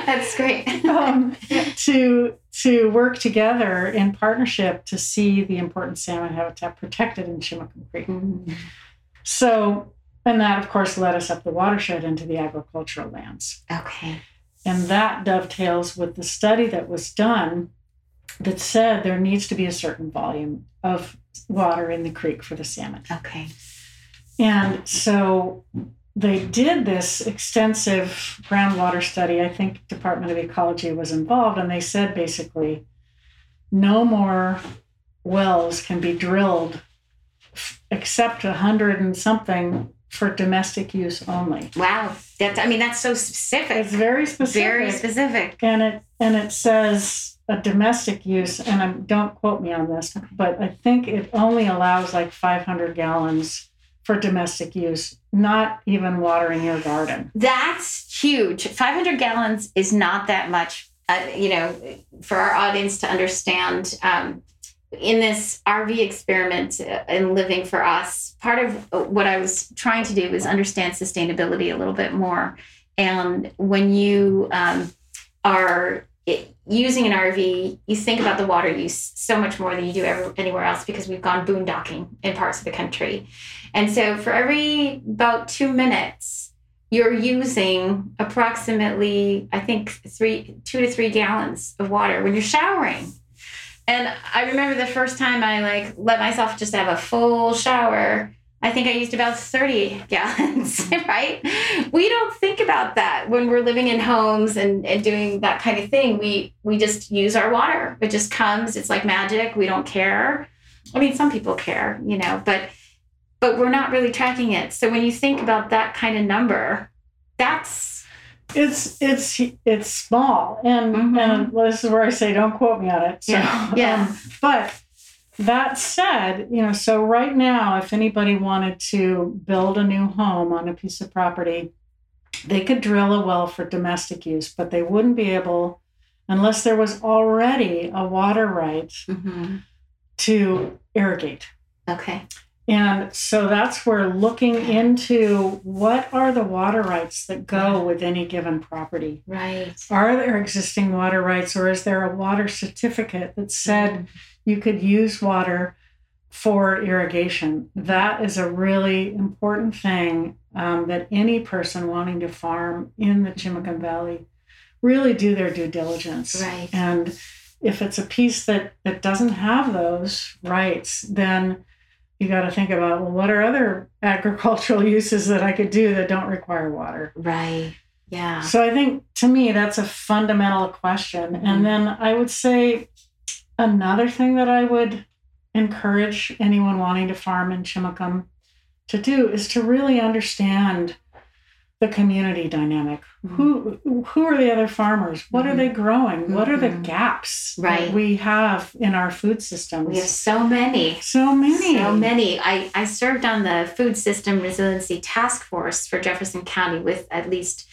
that's great. um, to to work together in partnership to see the important salmon habitat protected in Chimacum Creek. Mm-hmm. So, and that of course led us up the watershed into the agricultural lands. Okay. And that dovetails with the study that was done that said there needs to be a certain volume of water in the creek for the salmon. Okay. And so they did this extensive groundwater study. I think Department of Ecology was involved, and they said basically no more wells can be drilled except a hundred and something for domestic use only. Wow, that's I mean that's so specific. It's very specific. Very specific. And it and it says a domestic use, and I don't quote me on this, but I think it only allows like 500 gallons for domestic use, not even watering your garden. That's huge. 500 gallons is not that much. Uh, you know, for our audience to understand, um, in this RV experiment and living for us, part of what I was trying to do was understand sustainability a little bit more. And when you um, are using an RV, you think about the water use so much more than you do ever, anywhere else because we've gone boondocking in parts of the country. And so for every about two minutes, you're using approximately, I think, three, two to three gallons of water when you're showering. And I remember the first time I like let myself just have a full shower I think I used about 30 gallons, right? We don't think about that when we're living in homes and, and doing that kind of thing. We we just use our water. It just comes, it's like magic. We don't care. I mean, some people care, you know, but but we're not really tracking it. So when you think about that kind of number, that's it's it's it's small and mm-hmm. and this is where I say don't quote me on it. So, yeah. yeah. Um, but that said, you know, so right now, if anybody wanted to build a new home on a piece of property, they could drill a well for domestic use, but they wouldn't be able, unless there was already a water right mm-hmm. to irrigate. Okay. And so that's where looking into what are the water rights that go with any given property. Right. Are there existing water rights or is there a water certificate that said mm-hmm you could use water for irrigation. That is a really important thing um, that any person wanting to farm in the Chimacum Valley really do their due diligence. Right. And if it's a piece that that doesn't have those rights, then you got to think about well, what are other agricultural uses that I could do that don't require water? Right. Yeah. So I think to me that's a fundamental question. Mhm. And then I would say another thing that I would encourage anyone wanting to farm in Chimacum to do is to really understand the community dynamic. Mhm. Who who are the other farmers? What are Mhm. they growing? What are the Mhm. gaps Right. that we have in our food systems? We have so many. so many. So many. I, I served on the Food System Resiliency Task Force for Jefferson County with at least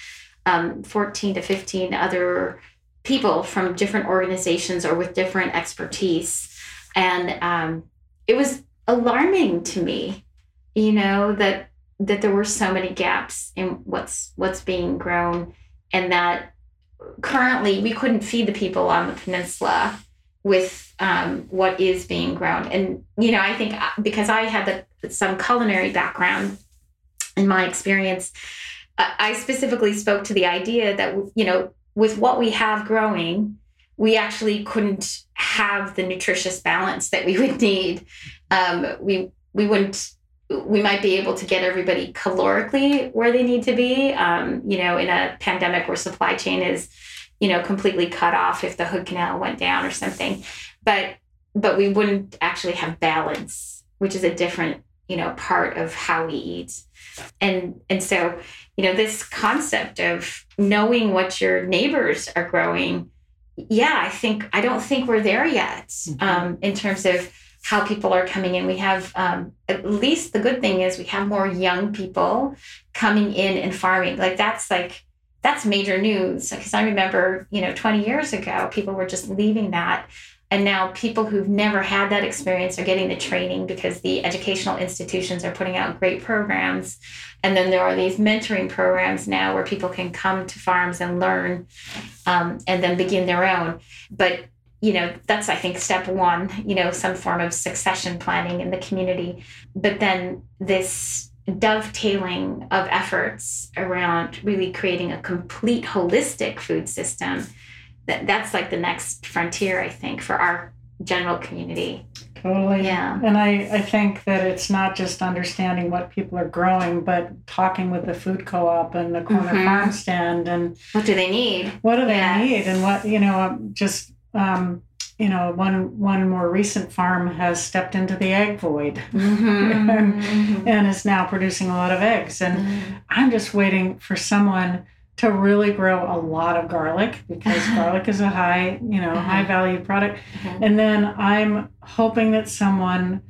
um, 14 to 15 other people from different organizations or with different expertise. And um, it was alarming to me, you know, that that there were so many gaps in what's what's being grown and that currently we couldn't feed the people on the peninsula with um, what is being grown. And, you know, I think uh, because I had the, some culinary background in my experience, I I specifically spoke to the idea that, you know, with what we have growing, we actually couldn't have the nutritious balance that we would need. Um, we we wouldn't. We might be able to get everybody calorically where they need to be. Um, you know, in a pandemic where supply chain is, you know, completely cut off if the Hood Canal went down or something, but but we wouldn't actually have balance, which is a different you know part of how we eat, and and so you know this concept of knowing what your neighbors are growing yeah i think i don't think we're there yet Mhm. um, in terms of how people are coming in. We have um, at least the good thing is we have more young people coming in and farming. Like that's like that's major news. Because i remember you know 20 years ago people were just leaving that. And now people who've never had that experience are getting the training because the educational institutions are putting out great programs. And then there are these mentoring programs now where people can come to farms and learn um, and then begin their own. But, you know, that's, I think, step one, you know, some form of succession planning in the community. But then this dovetailing of efforts around really creating a complete holistic food system that that's like the next frontier i think for our general community Totally. Yeah. And I, I think that it's not just understanding what people are growing, but talking with the food co op and the corner Mhm. farm stand and what do they need what do they Yes. need and what, you know, just, um, you know, one one more recent farm has stepped into the egg void Mhm. and is now producing a lot of eggs. And Mhm. I'm just waiting for someone to really grow a lot of garlic because garlic is a high, you know, Uh-huh. high value product. And then I'm hoping that someone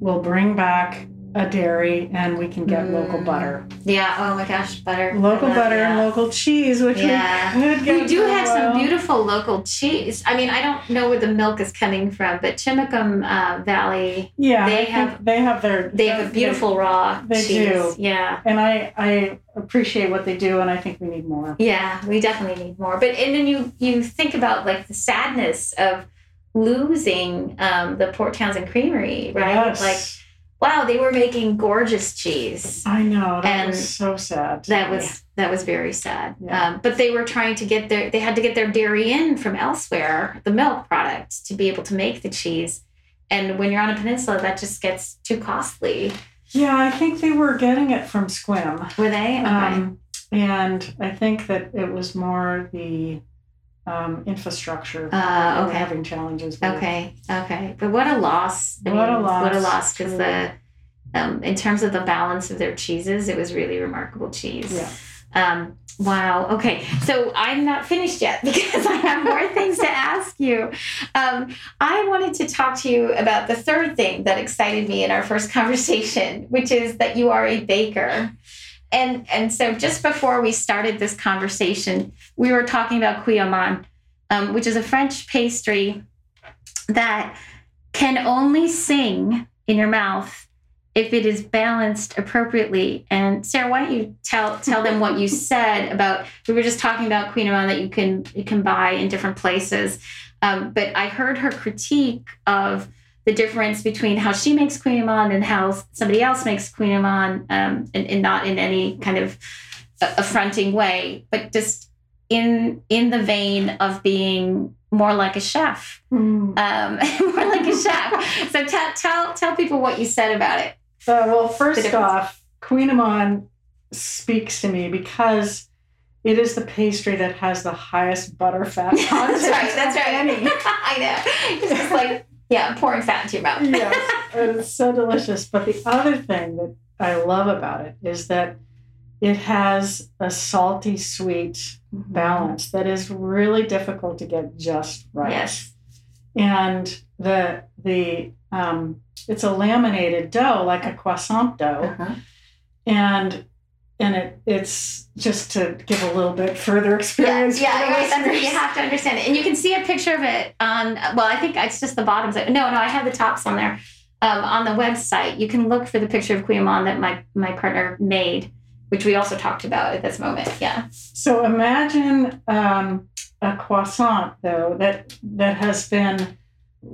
will bring back a dairy and we can get local Mm. butter. yeah oh my gosh butter Local butter and local cheese, which Yeah. we could get. We do have some beautiful local cheese. I mean, I don't know where the milk is coming from, but Chimacum uh, Valley, Yeah, they have- they have their they have a beautiful raw they cheese. do. Yeah. and I I appreciate what they do, and I think we need more. Yeah, we definitely need more. But and then you you think about like the sadness of losing um, the Port Townsend Creamery, right? Yes. Like, wow, they were making gorgeous cheese. I know that and was so sad. That was that was very sad. Yeah. Um, but they were trying to get their they had to get their dairy in from elsewhere, the milk product, to be able to make the cheese. And when you're on a peninsula, that just gets too costly. yeah. I think they were getting it from Sequim. Were they? Okay. Um, and I think that it was more the um, infrastructure Uh, okay. having challenges with. Okay, okay, but what a loss! I What a mean, What a loss, loss! Because the, um, in terms of the balance of their cheeses, it was really remarkable cheese. Yeah. Um, wow. Okay. So I'm not finished yet because I have more things to ask you. Um, I wanted to talk to you about the third thing that excited me in our first conversation, which is that you are a baker. And and so just before we started this conversation, we were talking about kouign-amann, um, which is a French pastry that can only sing in your mouth if it is balanced appropriately. And Sarah, why don't you tell tell them what you said about? We were just talking about kouign-amann that you can you can buy in different places, um, but I heard her critique of the difference between how she makes kouign-amann and how somebody else makes kouign-amann, um, and, and not in any kind of affronting way, but just in in the vein of being more like a chef, Mm. um, more like a chef. So tell tell tell people what you said about it. Uh, well, first off, kouign-amann speaks to me because it is the pastry that has the highest butter fat content. that's right. That's right. any. I know. It's just like yeah, pouring fat into your mouth. yes, it's so delicious. But the other thing that I love about it is that it has a salty sweet balance that is really difficult to get just right. Yes. And the the um, it's a laminated dough like a croissant dough, Uh-huh. and and it it's just to give a little bit further Yeah, experience. yeah, the right. That's you have to understand it, and you can see a picture of it on. Well, I think it's just the bottoms. No, no, I have the tops on there. Um, on the website, you can look for the picture of Queen that my my partner made, which we also talked about at this moment. Yeah. So imagine um, a croissant though that that has been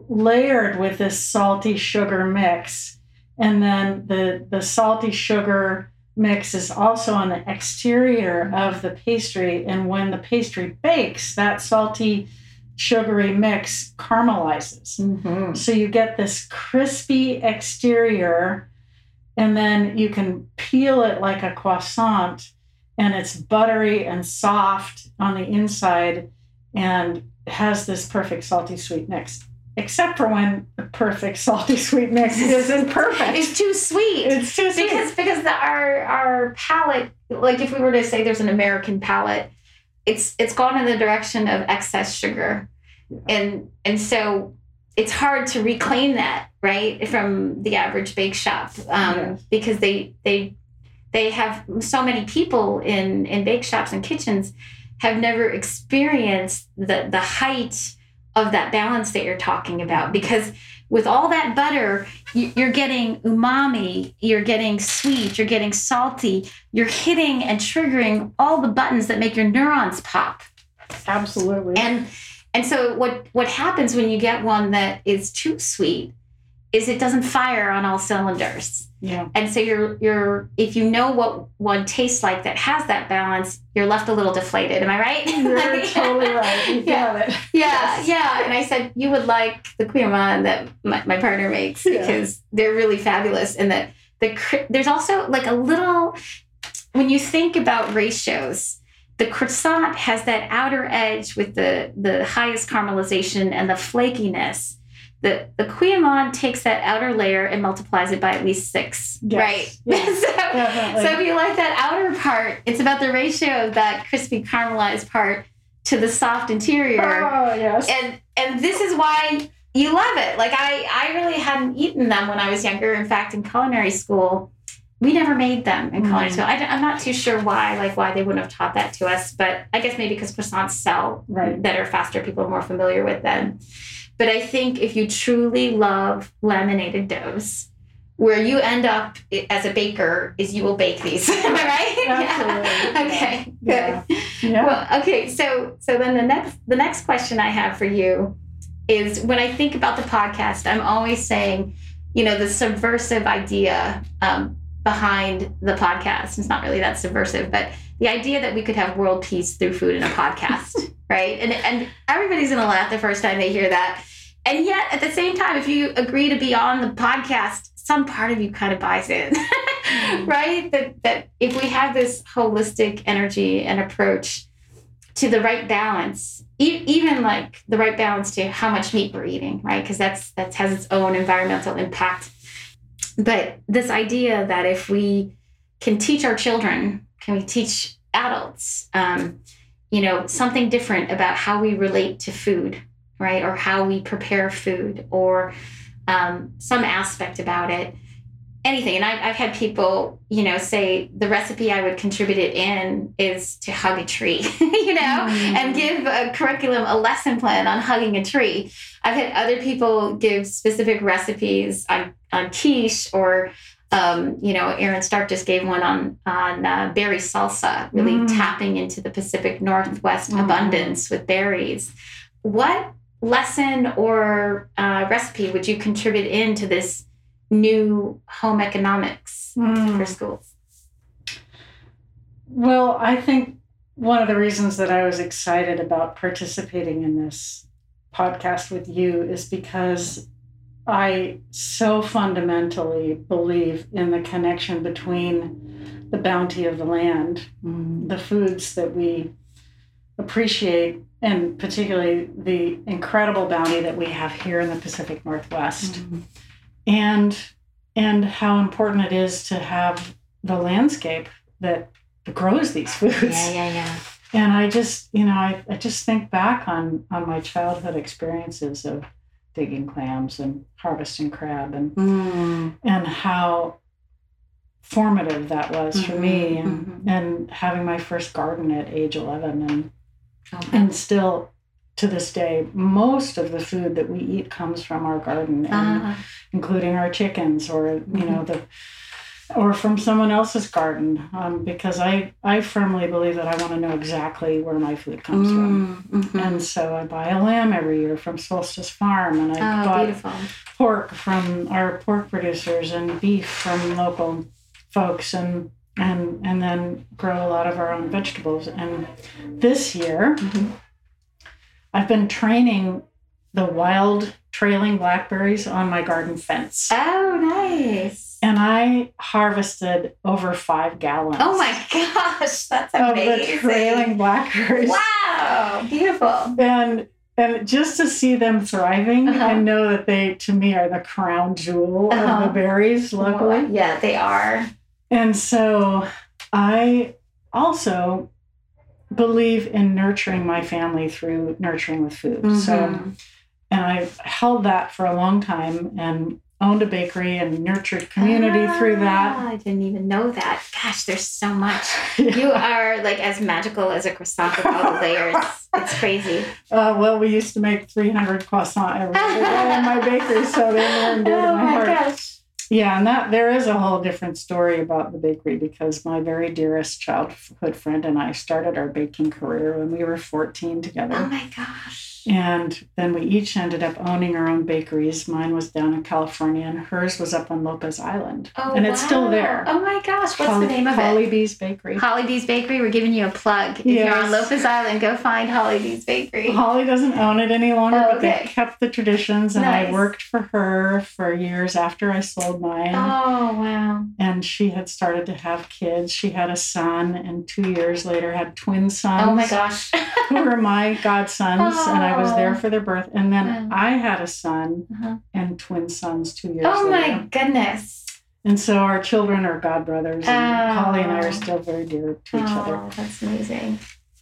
layered with this salty sugar mix, and then the the salty sugar mix is also on the exterior of the pastry. And when the pastry bakes, that salty sugary mix caramelizes. Mm-hmm. So you get this crispy exterior, and then you can peel it like a croissant, and it's buttery and soft on the inside and has this perfect salty sweet mix. Except for when the perfect salty sweet mix isn't perfect. It's too sweet. It's too sweet. because because the, our our palate like if we were to say there's an american palate it's it's gone in the direction of excess sugar and and so it's hard to reclaim that right from the average bake shop um, Yes. because they they they have so many people in in bake shops and kitchens have never experienced the the height of that balance that you're talking about because with all that butter you- you're getting umami you're getting sweet you're getting salty you're hitting and triggering all the buttons that make your neurons pop Absolutely. and and so what what happens when you get one that is too sweet is it doesn't fire on all cylinders yeah. and so you're you're if you know what one tastes like that has that balance you're left a little deflated am i right You're Like- totally right. You yeah it. yeah, Yes. yeah. And I said, you would like the Queen that my, my partner makes Yeah. because they're really fabulous. And that the there's also like a little, when you think about ratios, the croissant has that outer edge with the, the highest caramelization and the flakiness. The, the Queen takes that outer layer and multiplies it by at least six, Yes. right? Yes. so, so if you like that outer part, it's about the ratio of that crispy caramelized part to the soft interior. oh, yes. And and this is why you love it. Like I I really hadn't eaten them when I was younger. In fact, in culinary school, we never made them in culinary Mm. school. I, am not too sure why, like why they wouldn't have taught that to us. But I guess maybe because croissants sell Right. better, faster. People are more familiar with them. But I think if you truly love laminated doughs, where you end up as a baker is you will bake these. Am I right? Absolutely. Yeah. Okay. Good. Yeah. Yeah. Well, okay. So, so then the next the next question I have for you is when I think about the podcast, I'm always saying, you know, the subversive idea um, behind the podcast. It's not really that subversive, but the idea that we could have world peace through food in a podcast, right? And and everybody's gonna laugh the first time they hear that. And yet, at the same time, if you agree to be on the podcast, some part of you kind of buys in, right? That that if we have this holistic energy and approach to the right balance, e- even like the right balance to how much meat we're eating, right? Because that's that has its own environmental impact. But this idea that if we can teach our children, can we teach adults, um, you know, something different about how we relate to food, right? Or how we prepare food, or um, some aspect about it. Anything. And I've, I've had people, you know, say the recipe I would contribute it in is to hug a tree, you know, and give a curriculum, a lesson plan on hugging a tree. I've had other people give specific recipes on, on quiche or um, you know, Aaron Stark just gave one on on uh, berry salsa, really Mm. tapping into the Pacific Northwest Mm. abundance with berries. What lesson or uh, recipe would you contribute into this new home economics Mm. for schools? Well, I think one of the reasons that I was excited about participating in this podcast with you is because I so fundamentally believe in the connection between the bounty of the land, Mm. the foods that we appreciate, and particularly the incredible bounty that we have here in the Pacific Northwest, Mm. and and how important it is to have the landscape that grows these foods. Yeah, yeah, yeah. And I just, you know, I, I just think back on on my childhood experiences of digging clams and harvesting crab and Mm. and how formative that was for me and, Mhm, and having my first garden at age 11 and Oh, and still to this day most of the food that we eat comes from our garden and Ah, including our chickens or you know the or from someone else's garden um, because I, I firmly believe that I want to know exactly where my food comes from. mm, mhm. And so I buy a lamb every year from Solstice Farm, and I Oh, bought beautiful. pork from our pork producers and beef from local folks, and and and then grow a lot of our own vegetables. And this year, Mhm. I've been training the wild trailing blackberries on my garden fence, Oh, nice. And I harvested over five gallons. Oh my gosh, that's Of the trailing blackberries. Wow, beautiful. and and just to see them thriving Uh-huh. and know that they to me are the crown jewel of Uh-huh. the berries locally Yeah, they are. and so i also believe in nurturing my family through nurturing with food so Mhm. and i've held that for a long time and owned a bakery and nurtured community through that Ah, I didn't even know that. Gosh, there's so much. You are like as magical as a croissant with all the layers. It's crazy. uh, well we used to make 300 croissants every day in my bakery so near and dear to Oh my my heart gosh. Yeah, and that there is a whole different story about the bakery because my very dearest childhood friend and I started our baking career when we were 14 together. Oh my gosh. And then we each ended up owning our own bakeries. Mine was down in California and hers was up on Lopez Island. Oh, and it's still there. Oh my gosh. What's Holly, the name of Holly it? B's Bakery. Holly B's Bakery. We're giving you a plug. If you're on Lopez Island, go find Holly B's Bakery. Holly doesn't own it any longer, Oh, but they kept the traditions. And Nice. I worked for her for years after I sold mine. Oh wow. and she had started to have kids. She had a son, and two years later had twin sons. Oh my gosh. who were my godsons, and I was there for their birth. And then. I had a son Uh-huh. and twin sons two years Oh later. my goodness. And so our children are godbrothers, and Oh. Holly and I are still very dear to each other. Oh, that's amazing.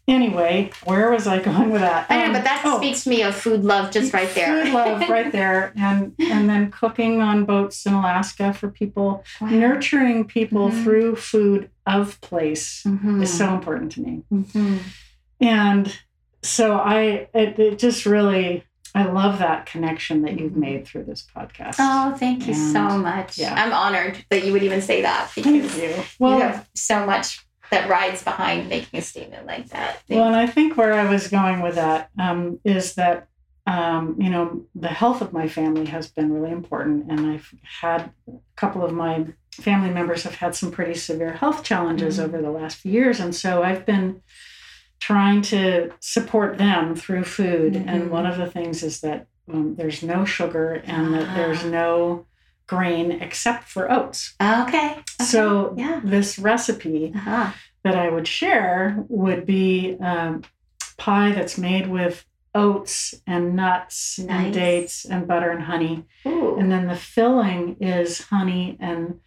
Anyway, where was I going with that? I know, Um, but that oh, speaks to me of food love just right there. Food love right there, and and then cooking on boats in Alaska for people, Wow. nurturing people Mhm. through food of place Mhm. is so important to me. Mhm. And so I, it, it just really, I love that connection that you've Mhm. made through this podcast. Oh, thank you so much. yeah. I'm honored that you would even say that thank because you. you Well, have so much that rides behind making a statement like that. Thank well, and I think where I was going with that um, is that, um, you know, the health of my family has been really important. And I've had a couple of my family members have had some pretty severe health challenges Mhm. over the last few years. And so I've been trying to support them through food. Mhm. And one of the things is that um, there's no sugar and that there's Ah. no grain except for oats. Okay. okay. So yeah. this recipe Uh-huh. that I would share would be um, pie that's made with oats and nuts Nice. and dates and butter and honey. Ooh. And then the filling is honey and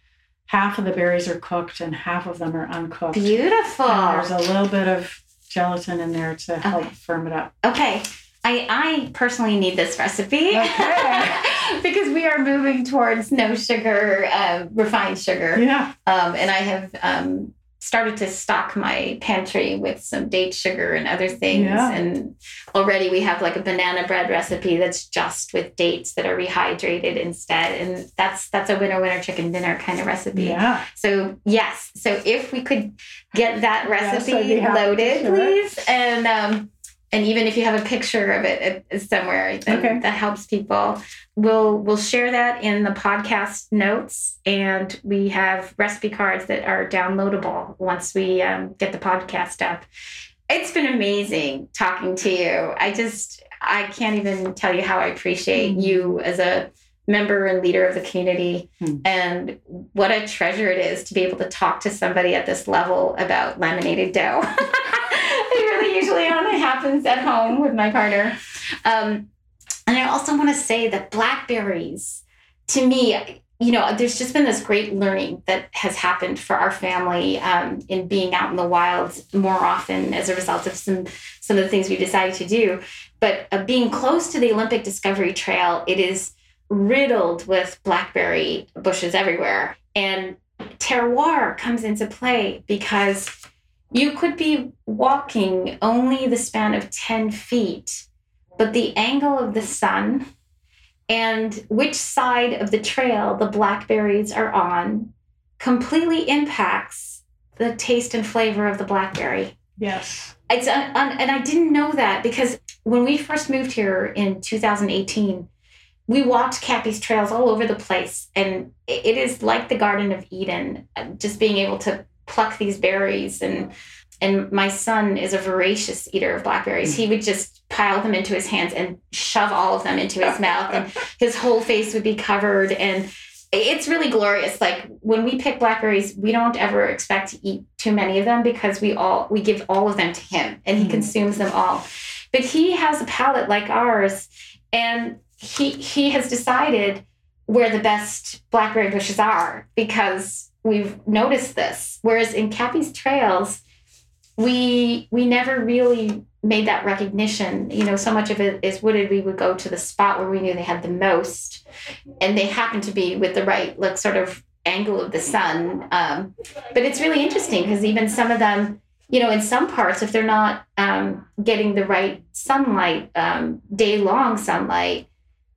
half of the berries are cooked and half of them are uncooked. Beautiful. And there's a little bit of gelatin in there to help Okay. firm it up. Okay. I, I personally need this recipe Okay. because we are moving towards no sugar, um, refined sugar. Yeah. Um, and I have um, started to stock my pantry with some date sugar and other things. Yeah. And already we have like a banana bread recipe that's just with dates that are rehydrated instead. And that's that's a winner winner chicken dinner kind of recipe. Yeah. So yes, so if we could get that recipe to loaded, please, and um, and even if you have a picture of it uh, somewhere, then Okay. that helps people. We'll we'll share that in the podcast notes, and we have recipe cards that are downloadable once we um, get the podcast up. It's been amazing talking to you. I just I can't even tell you how I appreciate Mhm. you as a member and leader of the community. Hmm. And what a treasure it is to be able to talk to somebody at this level about laminated dough. really usually only happens at home with my partner. Um, and I also want to say that blackberries, to me, you know, there's just been this great learning that has happened for our family um, in being out in the wild more often as a result of some some of the things we decided to do. But uh, being close to the Olympic Discovery Trail, it is riddled with blackberry bushes everywhere, and terroir comes into play because you could be walking only the span of ten feet, but the angle of the sun and which side of the trail the blackberries are on completely impacts the taste and flavor of the blackberry. Yes. It's un, un, and I didn't know that because when we first moved here in 2018, we walked Cappy's trails all over the place, and it it is like the Garden of Eden, uh, just being able to pluck these berries and and my son is a voracious eater of blackberries. He would just pile them into his hands and shove all of them into his mouth, and his whole face would be covered. And it's really glorious. Like when we pick blackberries, we don't ever expect to eat too many of them because we all we give all of them to him, and he Mhm. consumes them all. But he has a palate like ours, and he he has decided where the best blackberry bushes are because we've noticed this. Whereas in Cappy's trails, we we never really made that recognition. You know, so much of it is wooded. We would go to the spot where we knew they had the most, and they happened to be with the right like sort of angle of the sun. Um, but it's really interesting because even some of them, you know, in some parts, if they're not um, getting the right sunlight, um, day long sunlight.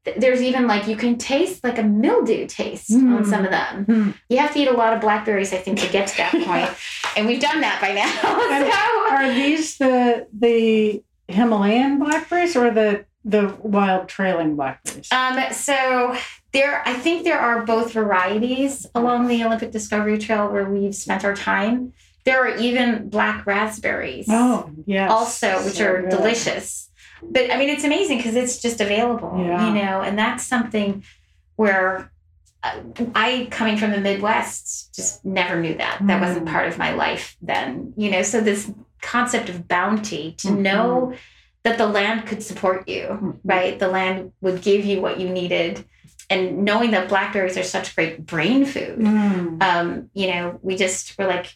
Th- There's even like you can taste like a mildew taste on Mm. some of them. Hmm. You have to eat a lot of blackberries, I think, to get to that point. And we've done that by now. so. Are these the the Himalayan blackberries or the the wild trailing blackberries? Um, so there, I think there are both varieties along the Olympic Discovery Trail where we've spent our time. There are even black raspberries oh, yes. also, which So are good. delicious. But I mean, it's amazing because it's just available, Yeah. you know, and that's something where uh, I, coming from the Midwest, just never knew that. That wasn't Mm. part of my life then, you know. So this concept of bounty to Mhm. know that the land could support you, Mhm. right? The land would give you what you needed. And knowing that blackberries are such great brain food, Mm. um, you know, we just were like,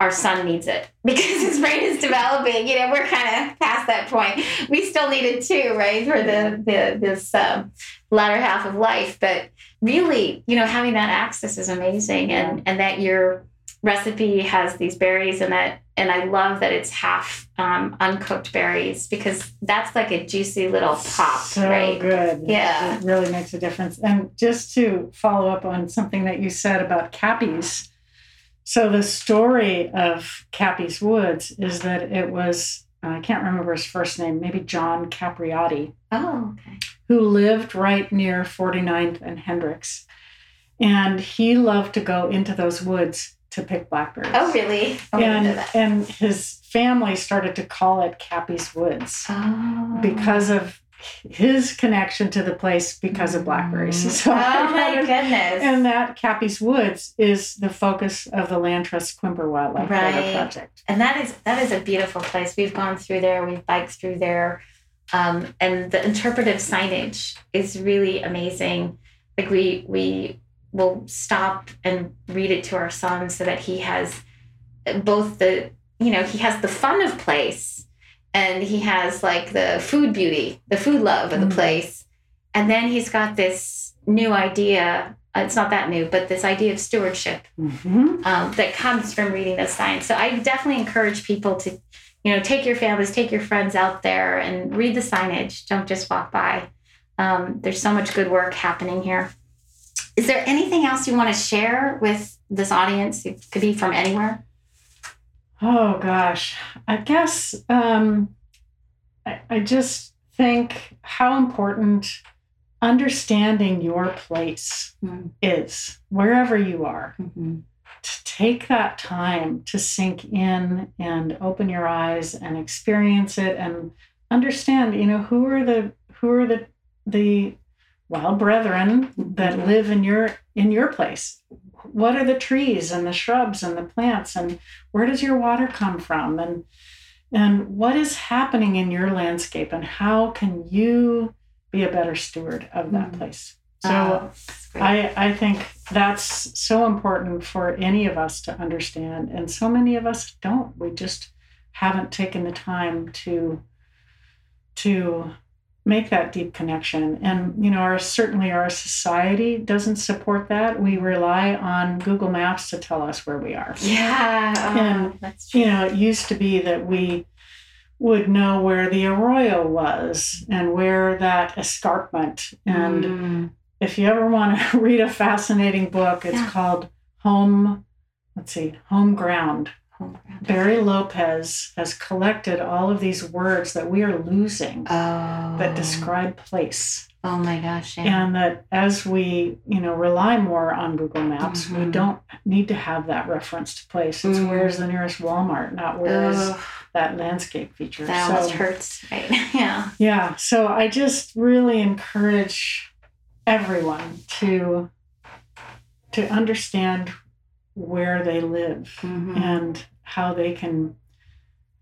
our son needs it because his brain is developing. You know, we're kind of past that point. We still need it too, right, for the the this um, latter half of life. But really, you know, having that access is amazing, and and that your recipe has these berries in it. And I love that it's half um, uncooked berries because that's like a juicy little pop, so right? good. Yeah. It really makes a difference. And just to follow up on something that you said about Cappy's. So the story of Cappy's Woods is that it was I can't remember his first name, maybe John Capriati, Oh, okay. who lived right near 49th and Hendricks. And he loved to go into those woods to pick blackberries. Oh, really? Oh, I didn't know and and his family started to call it Cappy's Woods Oh. because of his connection to the place because of blackberries. So oh my goodness. and that Cappy's Woods is the focus of the Land Trust Quimper Wildlife Right. project. and that is that is a beautiful place. We've gone through there. We've biked through there, um, and the interpretive signage is really amazing. Like we we will stop and read it to our son so that he has both the you know he has the fun of place, and he has like the food beauty, the food love of the Mm. place, and then he's got this new idea. uh, It's not that new, but this idea of stewardship Mhm. um, that comes from reading the science. So I definitely encourage people to, you know, take your families, take your friends out there and read the signage. Don't just walk by. Um, there's so much good work happening here. Is there anything else you want to share with this audience? It could be from anywhere. Oh gosh, I guess um, I, I just think how important understanding your place Mm. is wherever you are. Mm-hmm. to take that time to sink in and open your eyes and experience it and understand you know who are the who are the the well brethren that live in your in your place what are the trees and the shrubs and the plants and where does your water come from and and what is happening in your landscape and how can you be a better steward of that Mm. place so Oh. I, I think that's so important for any of us to understand. And so many of us don't. We just haven't taken the time to to make that deep connection. And you know, our certainly our society doesn't support that. We rely on Google Maps to tell us where we are. yeah, oh, And, that's true. You know, it used to be that we would know where the arroyo was and where that escarpment and Mm. if you ever want to read a fascinating book, it's Yeah. called Home, let's see, Home Ground. Barry Lopez has collected all of these words that we are losing Oh, that describe place. Oh my gosh! Yeah. And that as we, you know, rely more on Google Maps, we Mhm. don't need to have that reference to place. It's Mm. where's the nearest Walmart, not where is that landscape feature. that almost hurts, right? yeah. Yeah, so I just really encourage everyone to to understand where they live Mhm. and how they can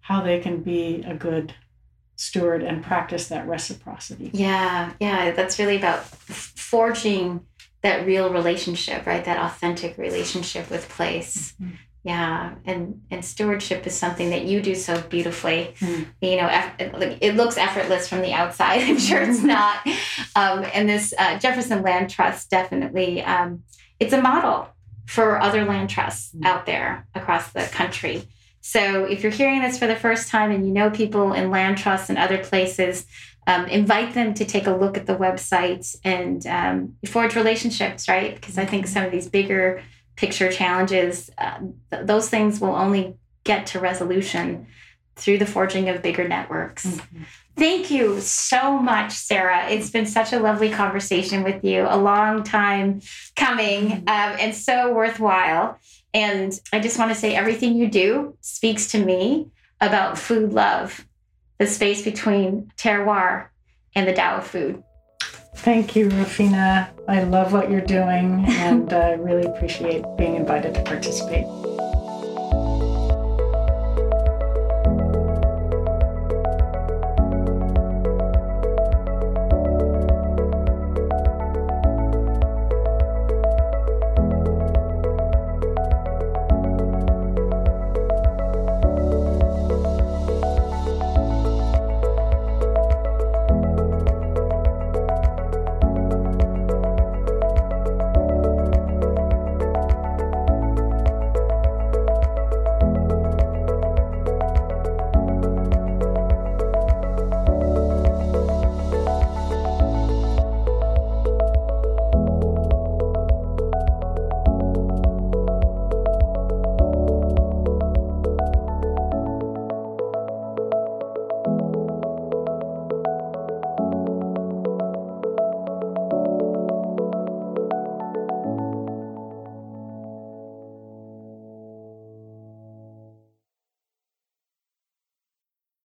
how they can be a good steward and practice that reciprocity. Yeah, yeah, that's really about forging that real relationship, right? That authentic relationship with place. Mhm. Yeah, and and stewardship is something that you do so beautifully. Mm. You know, it, looks effortless from the outside. I'm sure it's Mhm. not. Um, and this uh, Jefferson Land Trust definitely, um, it's a model for other land trusts Mm. out there across the country. So if you're hearing this for the first time and you know people in land trusts and other places, um, invite them to take a look at the website and um, forge relationships, right? Because I think some of these bigger picture challenges, uh, th- those things will only get to resolution through the forging of bigger networks. Mhm. Thank you so much, Sarah. It's been such a lovely conversation with you, a long time coming, um, and so worthwhile. And I just want to say everything you do speaks to me about food love, the space between terroir and the Tao of food. Thank you, Rufina. I love what you're doing and I really appreciate being invited to participate.